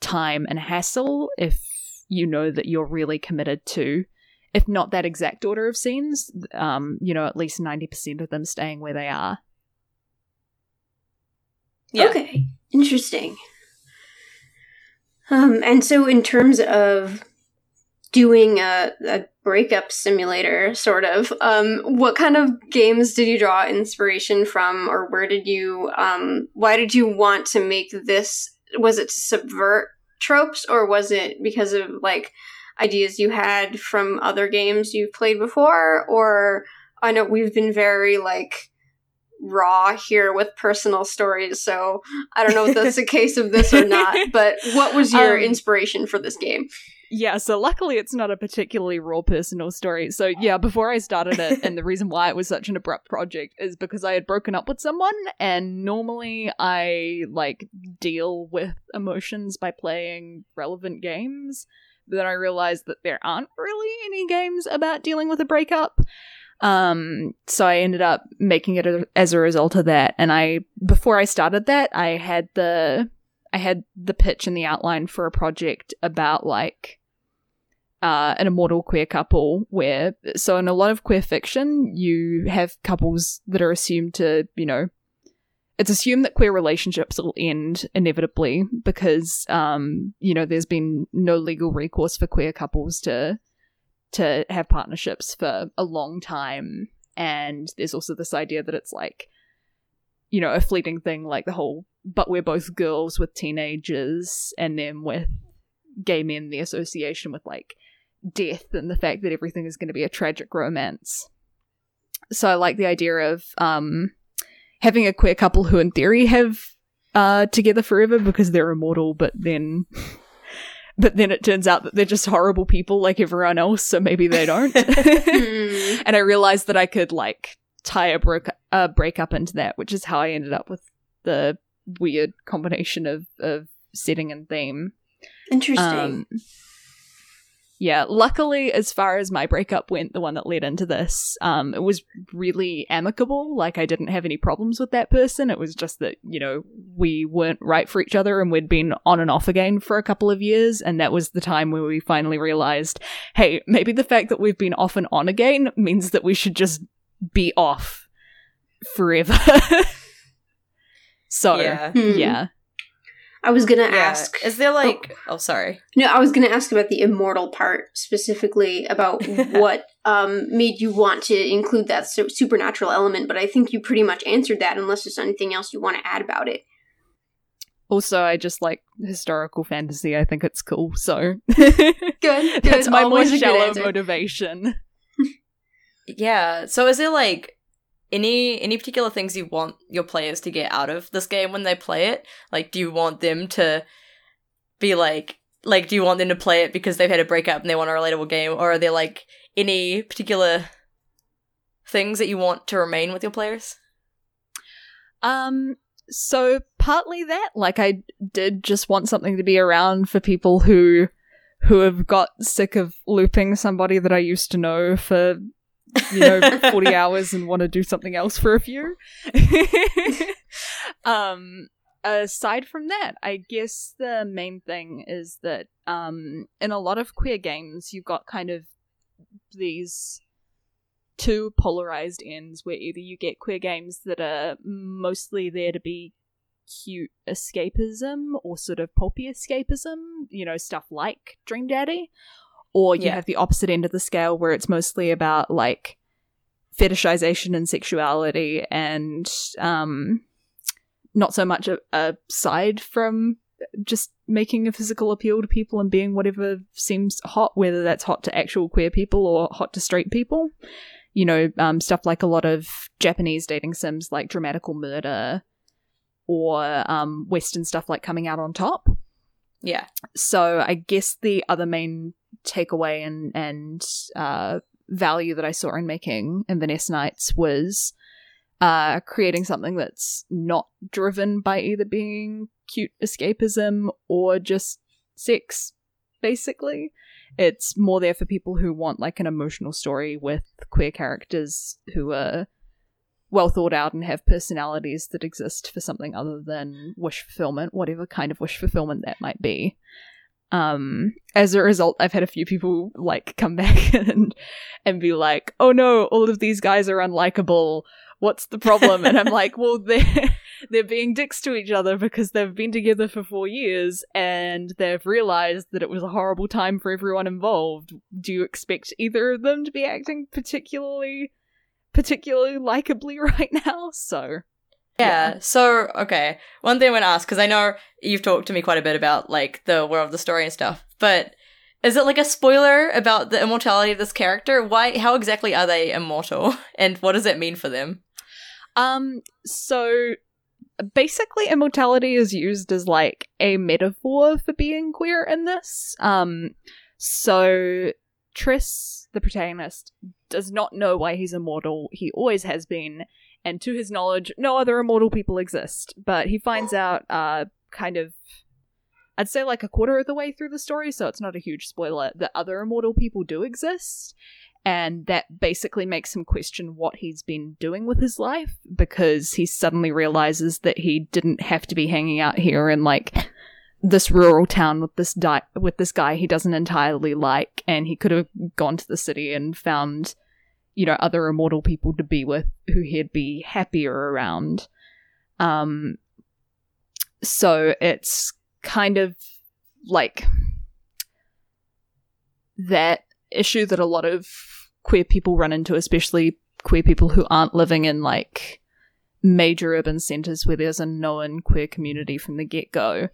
time and hassle if you know that you're really committed to if not that exact order of scenes um you know at least 90% of them staying where they are yeah Okay, interesting. Um, and so in terms of doing a, a breakup simulator, sort of, um, what kind of games did you draw inspiration from, or where did you, um, why did you want to make this? Was it to subvert tropes, or was it because of like ideas you had from other games you've played before? Or I know we've been very like raw here with personal stories, so I don't know if that's the [laughs] case of this or not. But what was your Um, inspiration for this game? Yeah, so luckily it's not a particularly raw personal story. So yeah, before I started it, and the [laughs] reason why it was such an abrupt project is because I had broken up with someone, and normally I like deal with emotions by playing relevant games. But then I realized that there aren't really any games about dealing with a breakup. Um, so I ended up making it a- as a result of that. And I, before I started that, I had the I had the pitch and the outline for a project about like uh, an immortal queer couple where so in a lot of queer fiction you have couples that are assumed to you know it's assumed that queer relationships will end inevitably because um you know there's been no legal recourse for queer couples to to have partnerships for a long time and there's also this idea that it's like you know, a fleeting thing like the whole, but we're both girls with teenagers, and then with gay men, the association with like death and the fact that everything is going to be a tragic romance. So I like the idea of um, having a queer couple who, in theory, have uh, together forever because they're immortal, but then. But then it turns out that they're just horrible people like everyone else, so maybe they don't. [laughs] [laughs] And I realized that I could like tie a break a breakup into that, which is how I ended up with the weird combination of of setting and theme. Interesting. Um, yeah, luckily, as far as my breakup went, the one that led into this, um, it was really amicable. Like, I didn't have any problems with that person. It was just that, you know, we weren't right for each other and we'd been on and off again for a couple of years. And that was the time where we finally realized hey, maybe the fact that we've been off and on again means that we should just be off forever. [laughs] so, Yeah. Hmm. yeah. I was gonna Yeah. ask. Is there like? Oh, sorry. No, I was going to ask about the immortal part specifically about [laughs] what um, made you want to include that su- supernatural element, but I think you pretty much answered that unless there's anything else you want to add about it. Also, I just like historical fantasy. I think it's cool. So Good, [laughs] good. that's my more Always a good shallow motivation. [laughs] Yeah. So is there like any any particular things you want your players to get out of this game when they play it? Like do you want them to be like like do you want them to play it because they've had a breakup and they want a relatable game or are there like any particular things that you want to remain with your players? Um, so partly that, like, I did just want something to be around for people who who have got sick of looping somebody that I used to know for you know 40 hours and want to do something else for a few. [laughs] um aside from that, I guess the main thing is that um in a lot of queer games you've got kind of these two polarized ends where either you get queer games that are mostly there to be cute escapism or sort of pulpy escapism, you know, stuff like Dream Daddy, or you Yeah. have the opposite end of the scale where it's mostly about like fetishization and sexuality and um not so much a, aside from just making a physical appeal to people and being whatever seems hot, whether that's hot to actual queer people or hot to straight people. You know, um, stuff like a lot of Japanese dating sims like Dramatical Murder or um, Western stuff like Coming Out on Top. Yeah. So I guess the other main takeaway and and uh, value that I saw in making Inverness Nights was uh, creating something that's not driven by either being cute escapism or just sex, basically. It's more there for people who want like an emotional story with queer characters who are well thought out and have personalities that exist for something other than wish fulfillment, whatever kind of wish fulfillment that might be. Um, as a result, I've had a few people like come [laughs] back and and be like, "Oh no, all of these guys are unlikable. What's the problem?" and I'm like, "Well, [laughs] they're they're being dicks to each other because they've been together for four years and they've realized that it was a horrible time for everyone involved. Do you expect either of them to be acting particularly particularly likably [laughs] right now?" So Yeah. So, okay. One thing I want to ask, because I know you've talked to me quite a bit about, like, the world of the story and stuff, but is it like a spoiler about the immortality of this character? Why, how exactly are they immortal? [laughs] And what does it mean for them? Um, so basically immortality is used as like a metaphor for being queer in this. Um, so Triss, the protagonist, does not know why he's immortal. He always has been, and to his knowledge, no other immortal people exist. But he finds out, uh, kind of, I'd say like a quarter of the way through the story, so it's not a huge spoiler, that other immortal people do exist and that basically makes him question what he's been doing with his life because he suddenly realizes that he didn't have to be hanging out here in like this rural town with this di- with this guy he doesn't entirely like and he could have gone to the city and found you know other immortal people to be with who he'd be happier around um so it's kind of like that issue that a lot of queer people run into, especially queer people who aren't living in like major urban centers where there's a known queer community from the get go,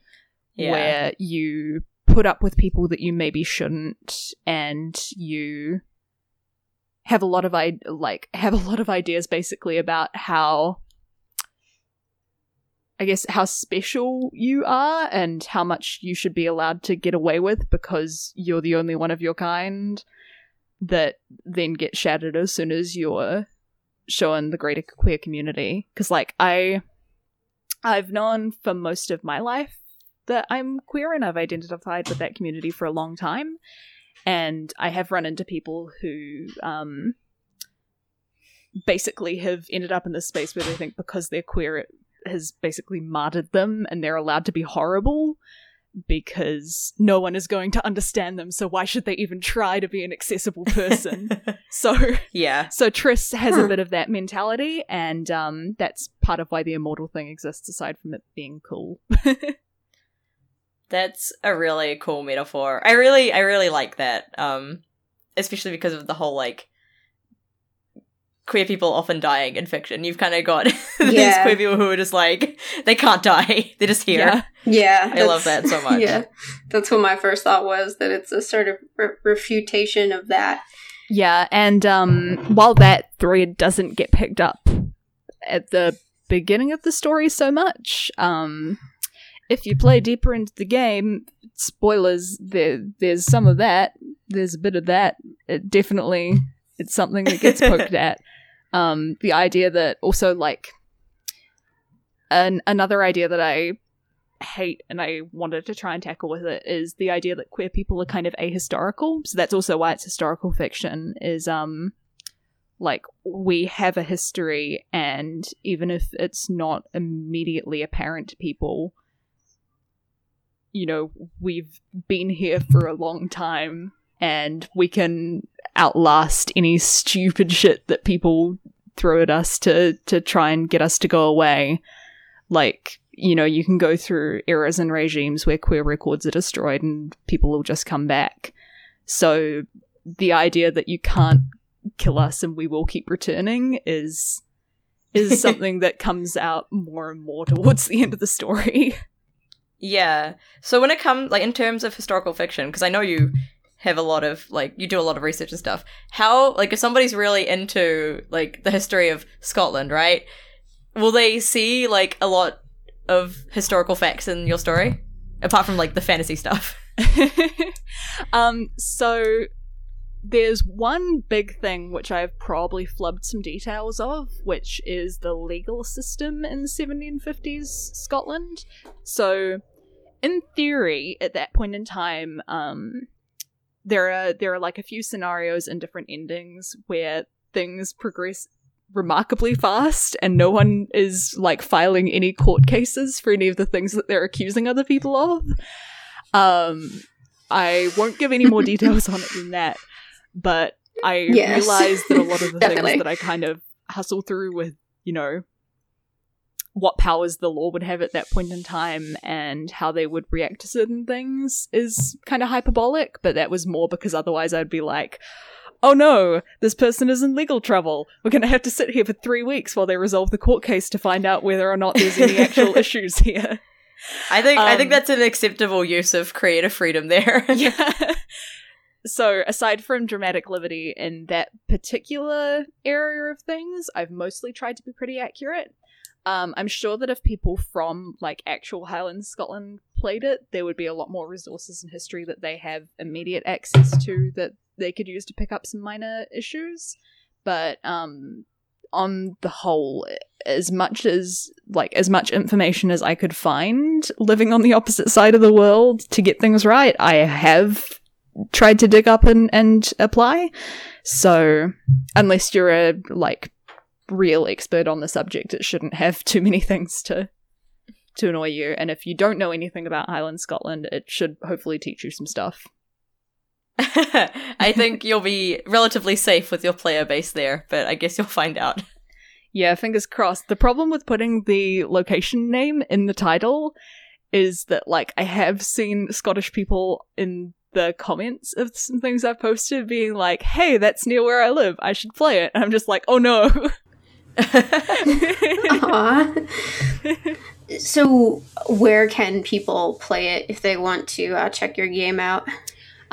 Yeah. where you put up with people that you maybe shouldn't, and you have a lot of I like have a lot of ideas basically about how I guess how special you are and how much you should be allowed to get away with because you're the only one of your kind that then get shattered as soon as you're showing the greater queer community. Because like I I've known for most of my life that I'm queer and I've identified with that community for a long time and I have run into people who um basically have ended up in this space where they think because they're queer it has basically martyred them and they're allowed to be horrible because no one is going to understand them. So why should they even try to be an accessible person? [laughs] So yeah. so tris has a [laughs] bit of that mentality and um that's part of why the immortal thing exists aside from it being cool [laughs] That's a really cool metaphor. I really I really like that. Um especially because of the whole like queer people often dying in fiction. You've kind of got [laughs] these queer people who are just like they can't die. [laughs] They're just here. yeah Yeah, I love that so [laughs] much. Yeah, that's what my first thought was that it's a sort of re- refutation of that. Yeah, and um, while that thread doesn't get picked up at the beginning of the story so much, um, if you play deeper into the game, spoilers, there there's some of that. There's a bit of that. It definitely, it's something that gets [laughs] poked at. Um, the idea that also like an another idea that I hate and I wanted to try and tackle with it is the idea that queer people are kind of ahistorical. So that's also why it's historical fiction is um like we have a history and even if it's not immediately apparent to people you know we've been here for a long time and we can outlast any stupid shit that people throw at us to to try and get us to go away. Like you know you can go through eras and regimes where queer records are destroyed and people will just come back. So the idea that you can't kill us and we will keep returning is is [laughs] something that comes out more and more towards the end of the story [laughs] Yeah. So when it comes like in terms of historical fiction, because I know you have a lot of like you do a lot of research and stuff. How like if somebody's really into like the history of Scotland, right? Will they see like a lot of historical facts in your story? Apart from like the fantasy stuff. [laughs] [laughs] um so there's one big thing which I've probably flubbed some details of, which is the legal system in 1750s Scotland. So, in theory, at that point in time, um, there are there are like a few scenarios and different endings where things progress remarkably fast and no one is like filing any court cases for any of the things that they're accusing other people of. Um I won't give any more [laughs] details on it than that, but I Yes. realize that a lot of the [laughs] things that I kind of hustle through with, you know, what powers the law would have at that point in time and how they would react to certain things is kind of hyperbolic, but that was more because otherwise I'd be like, oh no, this person is in legal trouble. We're going to have to sit here for three weeks while they resolve the court case to find out whether or not there's any actual [laughs] issues here. I think I think Um, that's an acceptable use of creative freedom there. [laughs] [laughs] yeah. So, aside from dramatic liberty in that particular area of things, I've mostly tried to be pretty accurate. Um, I'm sure that if people from like actual Highland Scotland played it, there would be a lot more resources and history that they have immediate access to that they could use to pick up some minor issues. But um, on the whole, as much as like as much information as I could find living on the opposite side of the world to get things right, I have tried to dig up and, and apply. So unless you're a like real expert on the subject, it shouldn't have too many things to to annoy you. And if you don't know anything about Highland Scotland, it should hopefully teach you some stuff. [laughs] I think you'll be relatively safe with your player base there, but I guess you'll find out. Yeah, fingers crossed. The problem with putting the location name in the title is that, like, I have seen Scottish people in the comments of some things I've posted being like, hey, that's near where I live. I should play it. And I'm just like, oh no. [laughs] So, where can people play it if they want to uh, check your game out?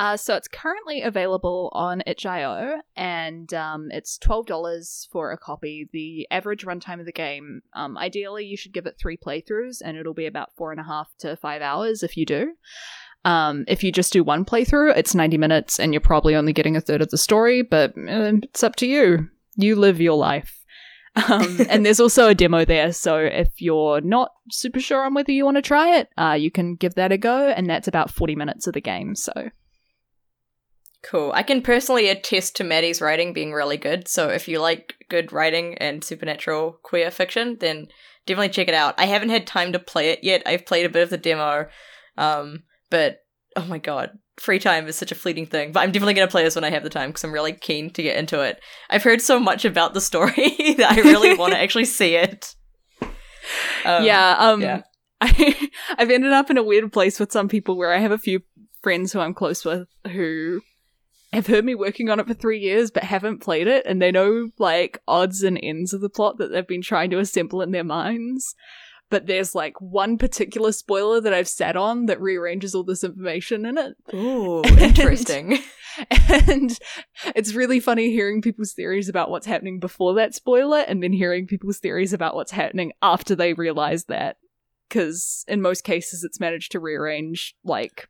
Uh, so it's currently available on itch.io, and um, it's twelve dollars for a copy. The average runtime of the game, um, ideally, you should give it three playthroughs, and it'll be about four and a half to five hours if you do. Um, if you just do one playthrough, it's ninety minutes, and you're probably only getting a third of the story. But uh, it's up to you. You live your life. Um, and there's also a demo there, so if you're not super sure on whether you want to try it, uh, you can give that a go, and that's about 40 minutes of the game. So Cool. I can personally attest to Maddie's writing being really good. So if you like good writing and supernatural queer fiction, then definitely check it out. I haven't had time to play it yet. I've played a bit of the demo, um, but oh my god, free time is such a fleeting thing. But I'm definitely going to play this when I have the time because I'm really keen to get into it. I've heard so much about the story [laughs] that I really want to [laughs] actually see it. Um, yeah, um, yeah. [laughs] I, I've ended up in a weird place with some people where I have a few friends who I'm close with who have heard me working on it for three years but haven't played it and they know like odds and ends of the plot that they've been trying to assemble in their minds but there's like one particular spoiler that I've sat on that rearranges all this information in it. Ooh, [laughs] interesting. and it's really funny hearing people's theories about what's happening before that spoiler and then hearing people's theories about what's happening after they realize that. Because in most cases, it's managed to rearrange like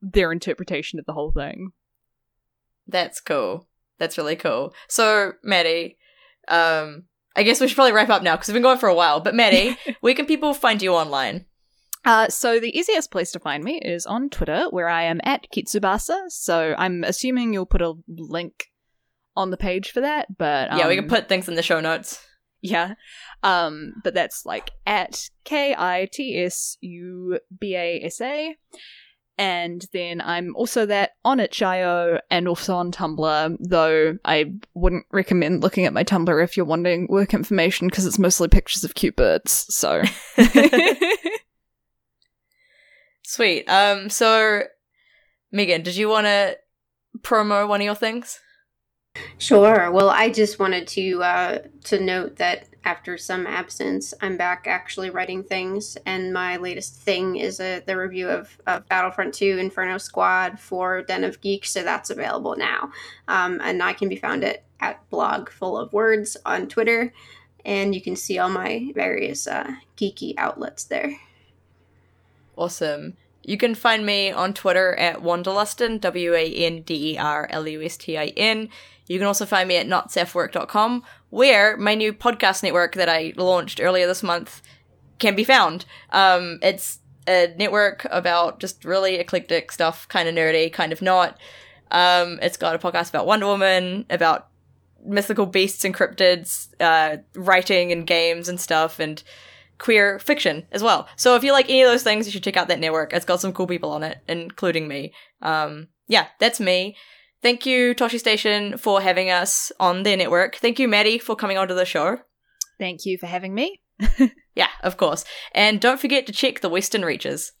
their interpretation of the whole thing. That's cool. That's really cool. So, Maddie, um, I guess we should probably wrap up now because we've been going for a while. But Maddie, [laughs] where can people find you online? Uh, so the easiest place to find me is on Twitter, where I am at Kitsubasa. So I'm assuming you'll put a link on the page for that. But um, yeah, we can put things in the show notes. Yeah, um, but that's like at K I T S U B A S A. And then I'm also that on itch.io and also on Tumblr, though I wouldn't recommend looking at my Tumblr if you're wanting work information because it's mostly pictures of cute birds. So. [laughs] Sweet. Um, so, Megan, did you want to promo one of your things? Sure. Well, I just wanted to uh, to note that after some absence, I'm back actually writing things, and my latest thing is a, the review of, of Battlefront 2 Inferno Squad for Den of Geek, so that's available now. Um, and I can be found at, at blog full of words on Twitter, and you can see all my various uh, geeky outlets there. Awesome. You can find me on Twitter at Wanderlustin, W A N D E R L U S T I N. You can also find me at notsafework.com, where my new podcast network that I launched earlier this month can be found. Um, it's a network about just really eclectic stuff, kind of nerdy, kind of not. Um, it's got a podcast about Wonder Woman, about mythical beasts and cryptids, uh, writing and games and stuff, and queer fiction as well. So if you like any of those things, you should check out that network. It's got some cool people on it, including me. Um, yeah, that's me. Thank you, Toshi Station, for having us on their network. Thank you, Maddie, for coming onto the show. Thank you for having me. [laughs] yeah, of course. And don't forget to check the Western Reaches.